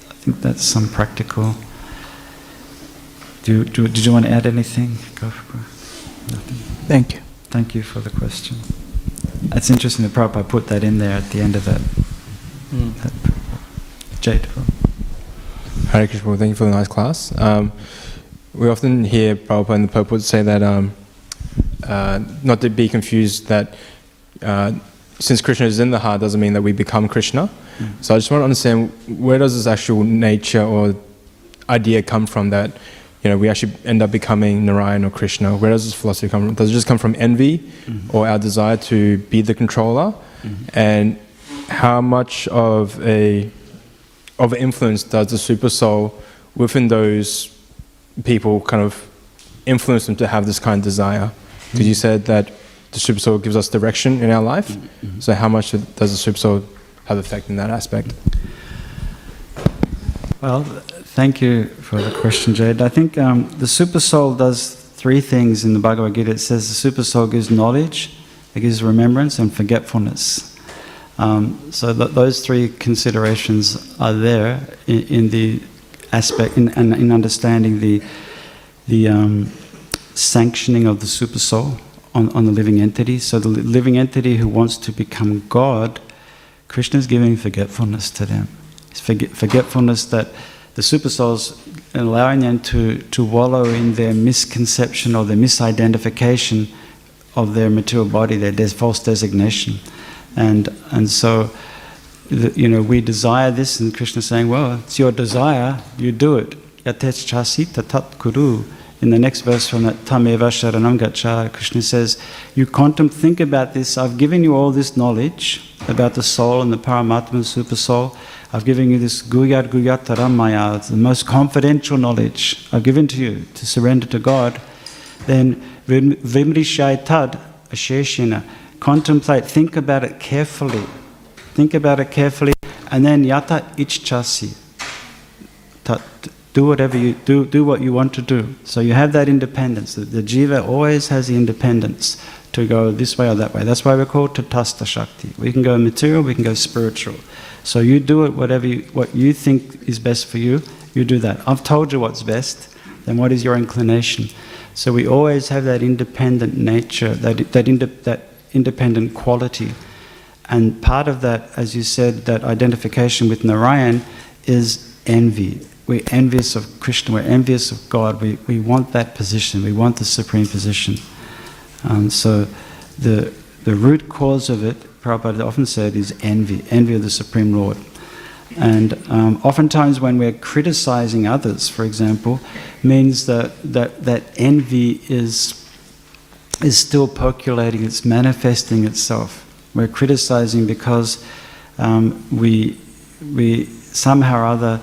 I think that's some practical. Do, do, did you want to add anything? Go. Nothing. Thank you. Thank you for the question. It's interesting that Prabhupada put that in there at the end of that. that Jade. Hare Krishna, thank you for the nice class. Um, we often hear Prabhupada and the Pope would say that, um, uh, not to be confused, that uh, since Krishna is in the heart doesn't mean that we become Krishna. Mm. So I just want to understand where does this actual nature or idea come from that you know we actually end up becoming Narayan or Krishna? Where does this philosophy come from? Does it just come from envy Mhm. or our desire to be the controller? Mhm. And how much of a of an influence does the super soul within those people kind of influence them to have this kind of desire? Because you said that the super soul gives us direction in our life. Mhm. So how much does the super soul have effect in that aspect? Well, thank you for the question, Jade. I think um, the super soul does three things in the Bhagavad Gita. It says the super soul gives knowledge, it gives remembrance, and forgetfulness. Um, so th- those three considerations are there in, in the aspect, in, in, in understanding the the um, sanctioning of the super soul on, on the living entity. So the living entity who wants to become God, Krishna is giving forgetfulness to them. It's forget, forgetfulness that the super souls allowing them to, to wallow in their misconception or their misidentification of their material body, their des- false designation. And, and so, the, you know, we desire this, and Krishna is saying, well, it's your desire, you do it. Yatech chasita tat kuru. In the next verse from that Tameva Sharanam Gacha, Krishna says, You contemplate, think about this. I've given you all this knowledge about the soul and the Paramatma, the super soul. I've given you this Guyat Taramaya, the most confidential knowledge I've given to you to surrender to God. Then Vim- Vimrishai Tad Asheshina, contemplate, think about it carefully. Think about it carefully. And then Yata Ichchasi, do whatever you do do what you want to do. So you have that independence. The, the jiva always has the independence to go this way or that way. That's why we're called tatasta shakti. We can go material we can go spiritual. So you do it whatever you, what you think is best for you you do that. I've told you what's best then what is your inclination? So we always have that independent nature that that, inde- that independent quality. And part of that as you said that identification with narayan is envy we're envious of Krishna, we're envious of God, we, we want that position, we want the supreme position. Um, so the, the root cause of it, Prabhupada often said, is envy, envy of the Supreme Lord. And um, oftentimes when we're criticizing others, for example, means that, that, that envy is, is still percolating, it's manifesting itself. We're criticizing because um, we, we somehow or other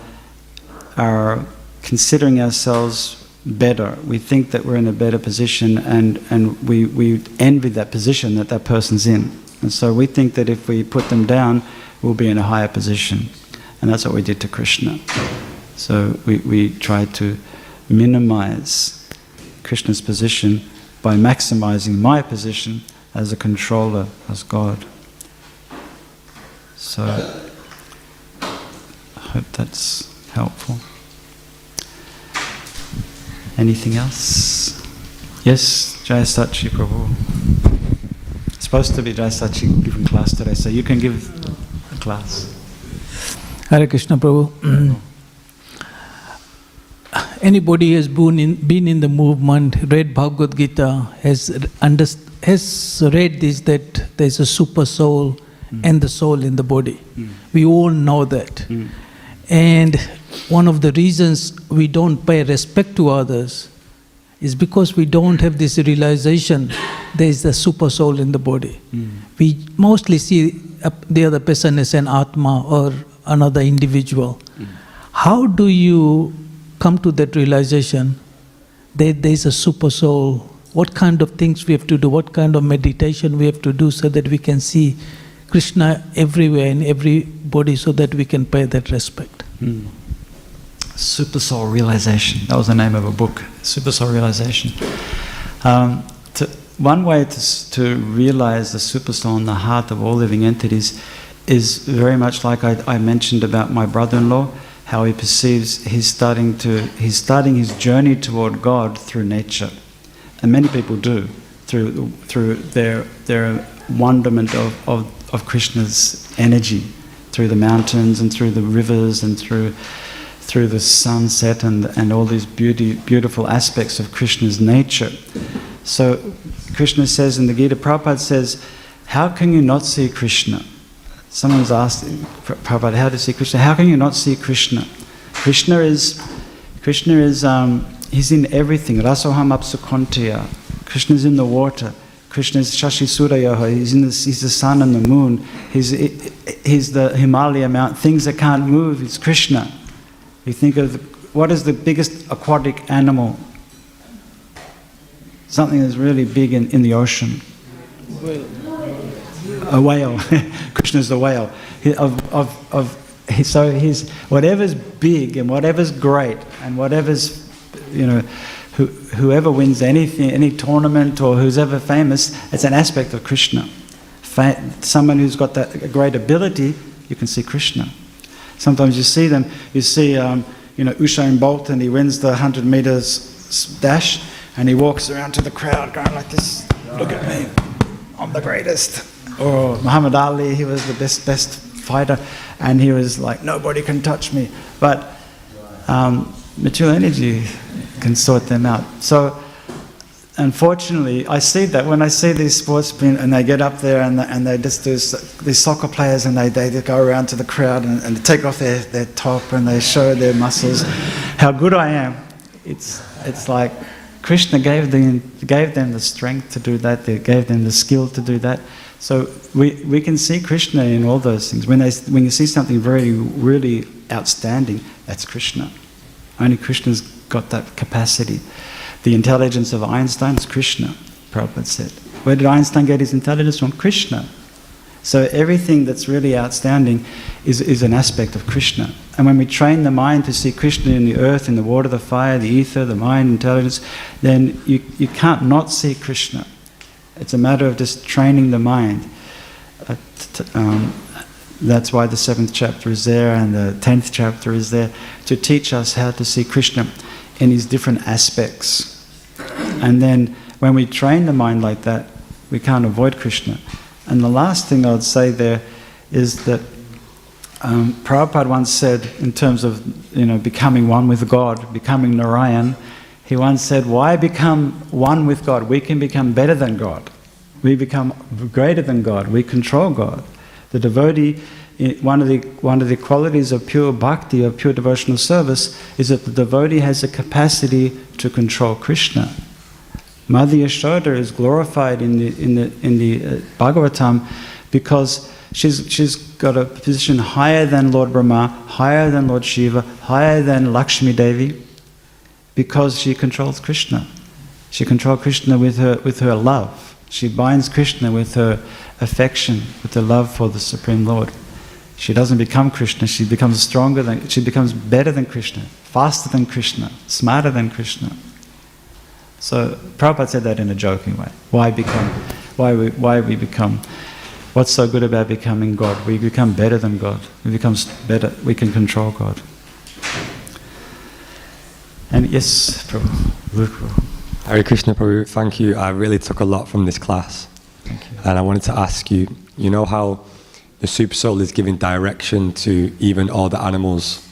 are considering ourselves better. We think that we're in a better position and, and we, we envy that position that that person's in. And so we think that if we put them down, we'll be in a higher position. And that's what we did to Krishna. So we, we tried to minimize Krishna's position by maximizing my position as a controller, as God. So I hope that's helpful. Anything else? Yes, Jai Sachi Prabhu. It's supposed to be Jai Sachi giving class today, so you can give a class. Hare Krishna Prabhu. Anybody has been in, been in the movement, read Bhagavad Gita, has, underst- has read this that there's a super soul Mm. and the soul in the body. Mm. We all know that. Mm. And one of the reasons we don't pay respect to others is because we don't have this realization there is a super soul in the body. Mm. We mostly see the other person as an Atma or another individual. How do you come to that realization that there is a super soul what kind of things we have to do, what kind of meditation we have to do so that we can see Krishna everywhere in everybody so that we can pay that respect. Mm. Super Soul Realization. That was the name of a book. Super Soul Realization. Um, to, one way to, to realize the Super Soul in the heart of all living entities is very much like I, I mentioned about my brother-in-law, how he perceives he's starting to he's starting his journey toward God through nature, and many people do through through their their wonderment of, of, of Krishna's energy through the mountains and through the rivers and through through the sunset and, and all these beauty, beautiful aspects of Krishna's nature. So Krishna says in the Gita, Prabhupada says, how can you not see Krishna? Someone's asked Prabhupada, how to see Krishna? How can you not see Krishna? Krishna is, Krishna is, um, he's in everything. Rasoham apsukontiya. Krishna is in the water. Krishna is Shashi Surayaha. He's, in the, he's the sun and the moon. He's, he's the Himalaya mount. Things that can't move. It's Krishna. You think of what is the biggest aquatic animal? Something that's really big in, in the ocean. A whale. Krishna's the whale. He, of, of, of, he, so he's whatever's big and whatever's great and whatever's you know who, whoever wins anything, any tournament or who's ever famous, it's an aspect of Krishna. Fa- someone who's got that great ability, you can see Krishna. Sometimes you see them, you see, um, you know, Usain Bolt and he wins the 100 meters dash and he walks around to the crowd going like this, look at me, I'm the greatest. Or Muhammad Ali, he was the best, best fighter and he was like, nobody can touch me. But um, material energy can sort them out. So, unfortunately, I see that when I see these sportsmen and they get up there and, and they just do these soccer players and they, they go around to the crowd and, and take off their, their top and they show their muscles, how good I am. It's, it's like Krishna gave them, gave them the strength to do that, they gave them the skill to do that. So we, we can see Krishna in all those things. When, they, when you see something very, really outstanding, that's Krishna. Only Krishna's got that capacity. The intelligence of Einstein is Krishna, Prabhupada said. Where did Einstein get his intelligence from? Krishna. So everything that's really outstanding is, is an aspect of Krishna. And when we train the mind to see Krishna in the earth, in the water, the fire, the ether, the mind, intelligence, then you, you can't not see Krishna. It's a matter of just training the mind. Uh, t- um, that's why the seventh chapter is there and the tenth chapter is there to teach us how to see Krishna in his different aspects. And then when we train the mind like that, we can't avoid Krishna. And the last thing I would say there is that um, Prabhupada once said, in terms of you know becoming one with God, becoming Narayan, he once said, "Why become one with God? We can become better than God. We become greater than God. We control God." The devotee, one of the one of the qualities of pure bhakti, of pure devotional service, is that the devotee has a capacity to control Krishna. Mother Yashoda is glorified in the in the in the uh, Bhagavatam because she's she's got a position higher than Lord Brahma, higher than Lord Shiva, higher than Lakshmi Devi, because she controls Krishna. She controls Krishna with her with her love. She binds Krishna with her affection, with her love for the Supreme Lord. She doesn't become Krishna, she becomes stronger than she becomes better than Krishna, faster than Krishna, smarter than Krishna. So Prabhupada said that in a joking way. Why become? Why we? Why we become? What's so good about becoming God? We become better than God. We become better. We can control God. And yes, Prabhu, Luke, Hare Krishna Prabhu, thank you. I really took a lot from this class. Thank you. And I wanted to ask you, you know how the Super Soul is giving direction to even all the animals,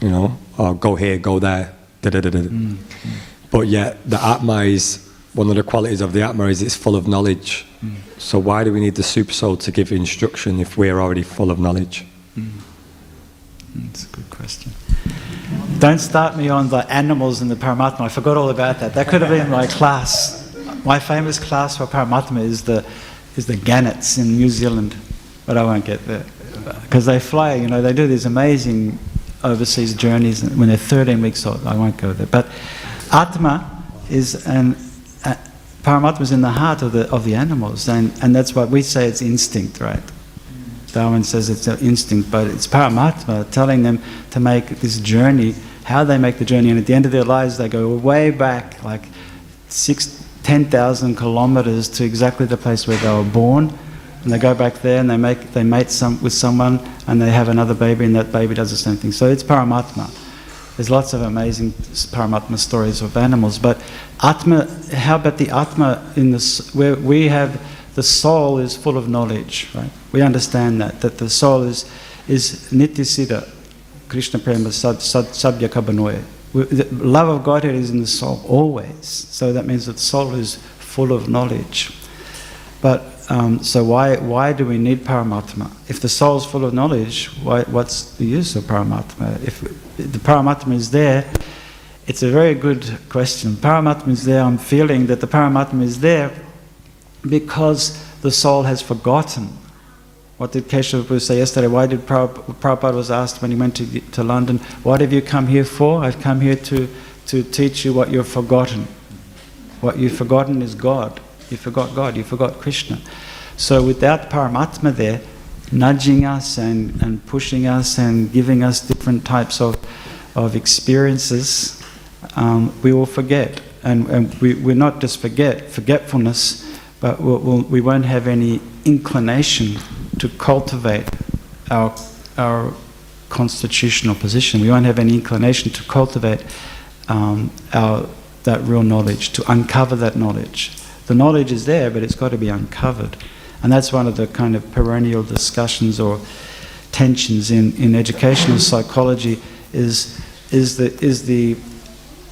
you know, or go here, go there, da da da da. Mm. But yet the Atma is, one of the qualities of the Atma is it's full of knowledge. Mm. So why do we need the Super Soul to give instruction if we're already full of knowledge? That's a good question. Don't start me on the animals and the Paramatma. I forgot all about that. That could have been my class. My famous class for Paramatma is the, is the Gannets in New Zealand, but I won't get there. Because they fly, you know, they do these amazing overseas journeys when they're 13 weeks old. I won't go there. But Atma is an, a, Paramatma is in the heart of the, of the animals, and, and that's why we say it's instinct, right? Darwin says it's an instinct, but it's Paramatma telling them to make this journey, how they make the journey, and at the end of their lives, they go way back, like six, 10,000 kilometers to exactly the place where they were born. And they go back there and they make they mate some with someone and they have another baby and that baby does the same thing. So it's Paramatma. There's lots of amazing Paramatma stories of animals, but Atma. How about the Atma in this? Where we have the soul is full of knowledge, right? We understand that that the soul is is nityasiddha, Krishna prema sabya kabanoya. The love of Godhead is in the soul always. So that means that the soul is full of knowledge. But um, so why why do we need Paramatma? If the soul is full of knowledge, why, what's the use of Paramatma? If the Paramatma is there, it's a very good question. Paramatma is there. I'm feeling that the Paramatma is there because the soul has forgotten. What did Keshav say yesterday? Why did Prabhupada was asked when he went to, to London, what have you come here for? I've come here to, to teach you what you've forgotten. What you've forgotten is God. You forgot God, you forgot Krishna. So without Paramatma there, nudging us and, and pushing us and giving us different types of, of experiences, um, we will forget. And, and we, we're not just forget, forgetfulness, but we'll, we'll, we won't have any inclination to cultivate our, our constitutional position. We won't have any inclination to cultivate um, our, that real knowledge, to uncover that knowledge. The knowledge is there, but it's got to be uncovered. And that's one of the kind of perennial discussions or tensions in, in educational psychology is, is, the, is, the,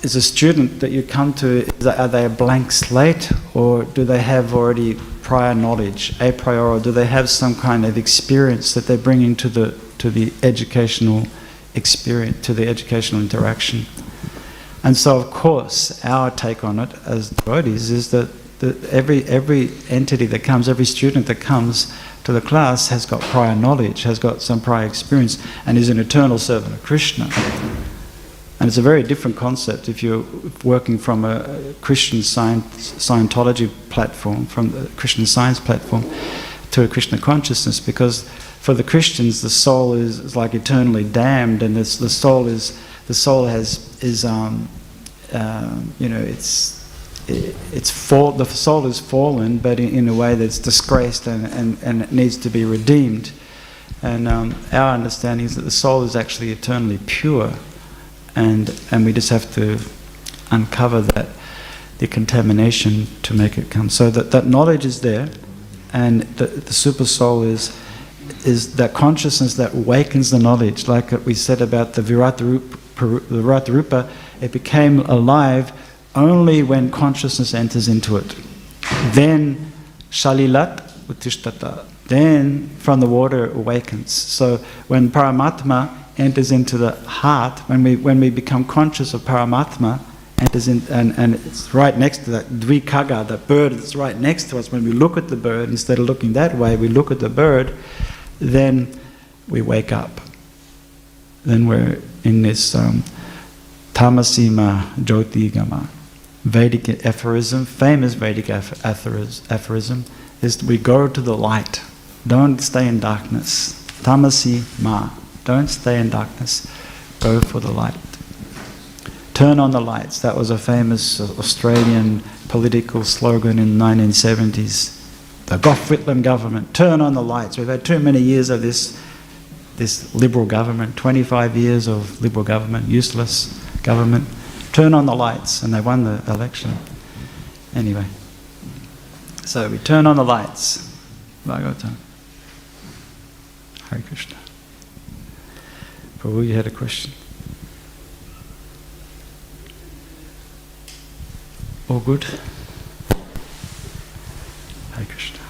is a student that you come to, are they a blank slate or do they have already prior knowledge, a priori, do they have some kind of experience that they're bringing to the, to the educational experience, to the educational interaction? And so, of course, our take on it as devotees is that that every, every entity that comes, every student that comes to the class has got prior knowledge, has got some prior experience, and is an eternal servant of Krishna. And it's a very different concept if you're working from a Christian science, Scientology platform, from the Christian science platform, to a Krishna consciousness, because for the Christians, the soul is, is like eternally damned, and the soul is the soul has is um, uh, you know it's it's fall, the soul is fallen, but in, in, a way that's disgraced and, and, and it needs to be redeemed. And um, our understanding is that the soul is actually eternally pure, and, and we just have to uncover that, the contamination to make it come. So that, that knowledge is there, and the, the super soul is, is that consciousness that awakens the knowledge, like we said about the Viratarupa, the Virata Rupa it became alive only when consciousness enters into it. Then shalilat uttishtata. Then from the water awakens. So when Paramatma enters into the heart, when we when we become conscious of Paramatma, enters in and, and it's right next to that dvikaga, that bird that's right next to us, when we look at the bird, instead of looking that way, we look at the bird, then we wake up. Then we're in this um, tamasima jyotigama. Vedic aphorism, famous Vedic aphorism, is we go to the light. Don't stay in darkness. Tamasi ma. Don't stay in darkness. Go for the light. Turn on the lights. That was a famous Australian political slogan in the 1970s. The Gough Whitlam government. Turn on the lights. We've had too many years of this, this liberal government, 25 years of liberal government, useless government turn on the lights, and they won the election. Anyway, so we turn on the lights. Bhagavatam. Hare Krishna. Prabhu, you had a question? All good? Hare Krishna.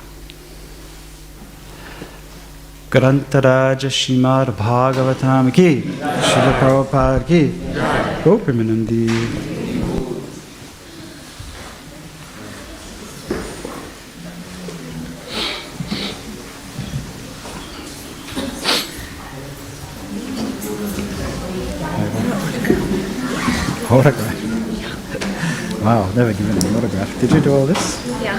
Grantaraj Srimad Bhagavatam ki, Srila Prabhupada ki, Gopamanandi. Autograph. Wow, never given an autograph. Did you do all this? Yeah.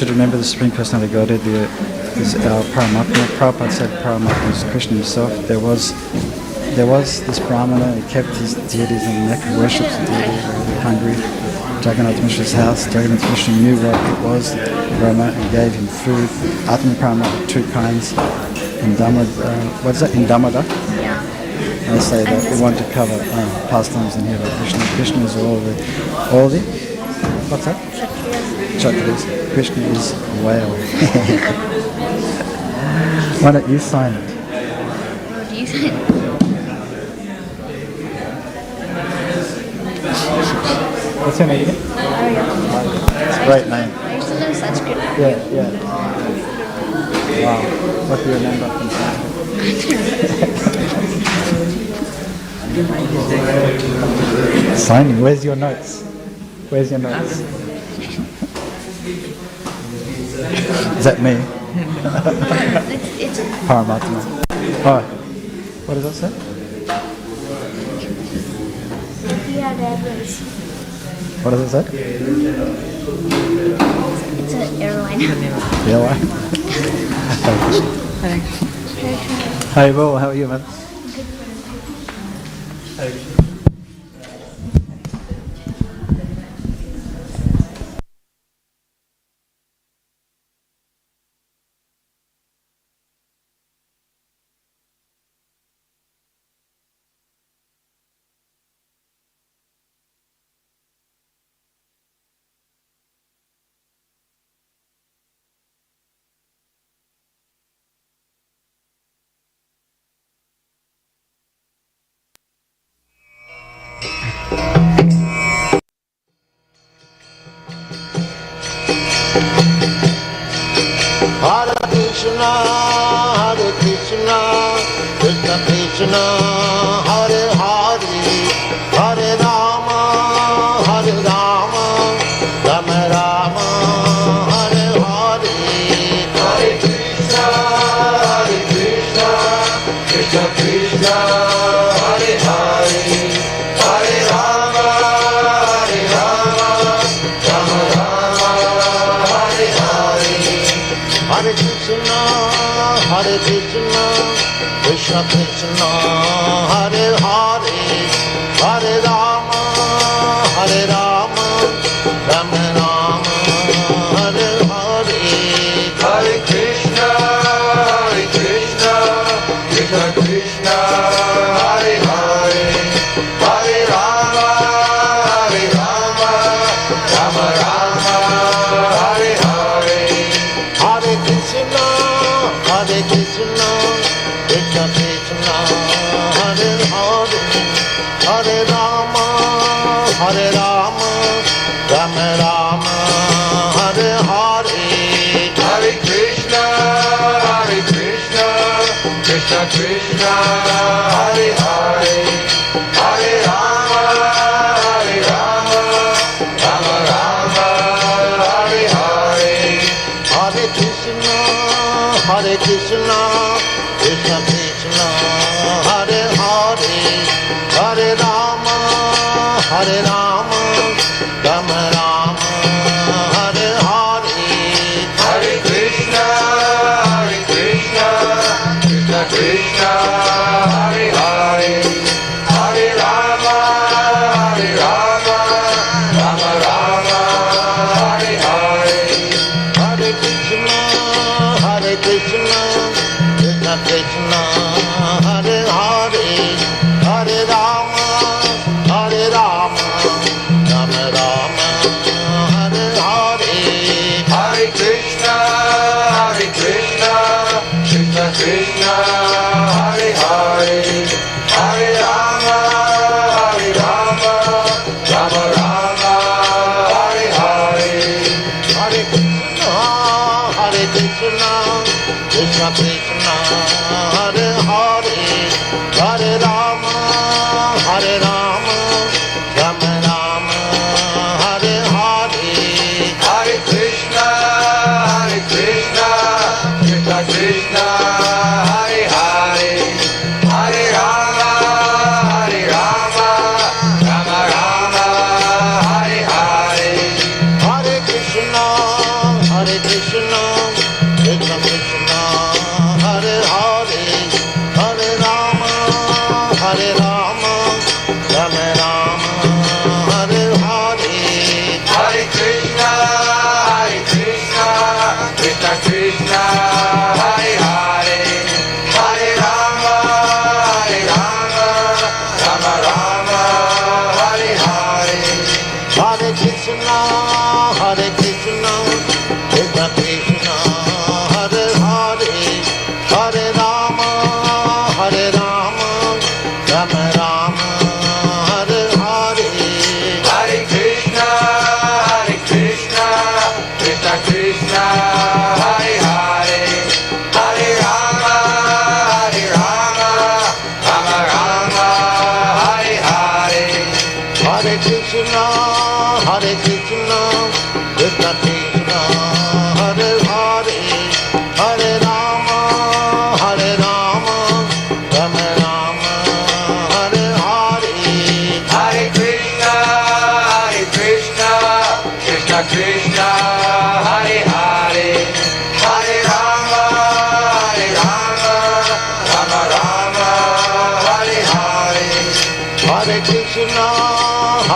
you to remember the Supreme Personality God did the is our Paramatma. Prabhupada said Paramatma is Krishna himself. There was there was this Brahmana, he kept his deities in the neck, worships the deity, very hungry. Jagannath Mishra's house. Jagannath Mishra knew what it was, Brahma, and gave him food. Atma Brahma, two kinds. In Dhamma, uh, what is that? In Dhammadak? Yeah. I say that we want to cover uh, pastimes in here by Krishna. Krishna is all the, all the, what's that? Krishna is a whale. Why don't you sign it? What do you think? What's your name? Oh, it's a great name. I used to learn Sanskrit. Yeah, yeah. Wow. What do you remember from Sanskrit? Signing. Where's your notes? Where's your notes? Is that me? It's, it's Paramatma. Oh, what does that say? What does it say? It's an airline. Yeah, why? Hey, Will, how are you, man? Krishna Hare Krishna, Krishna Krishna, Hare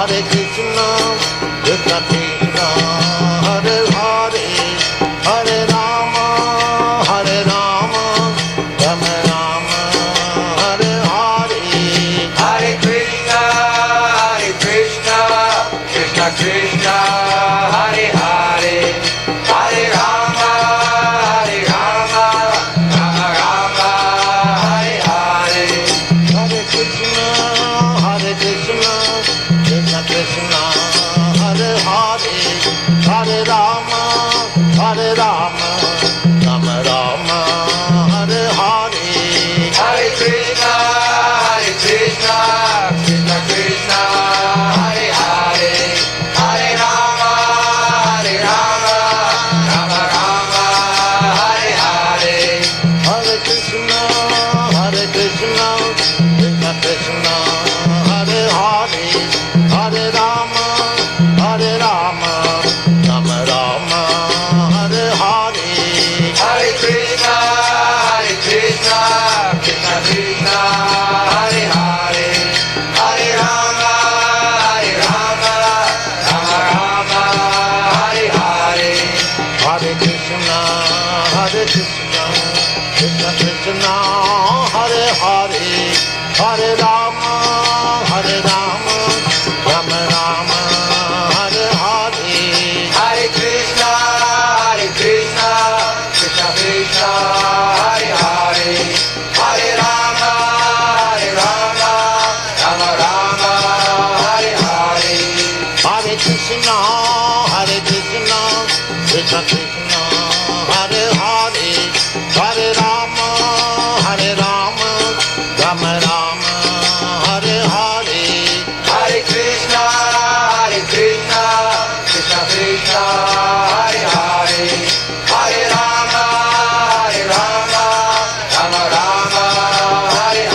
Hare Krishna,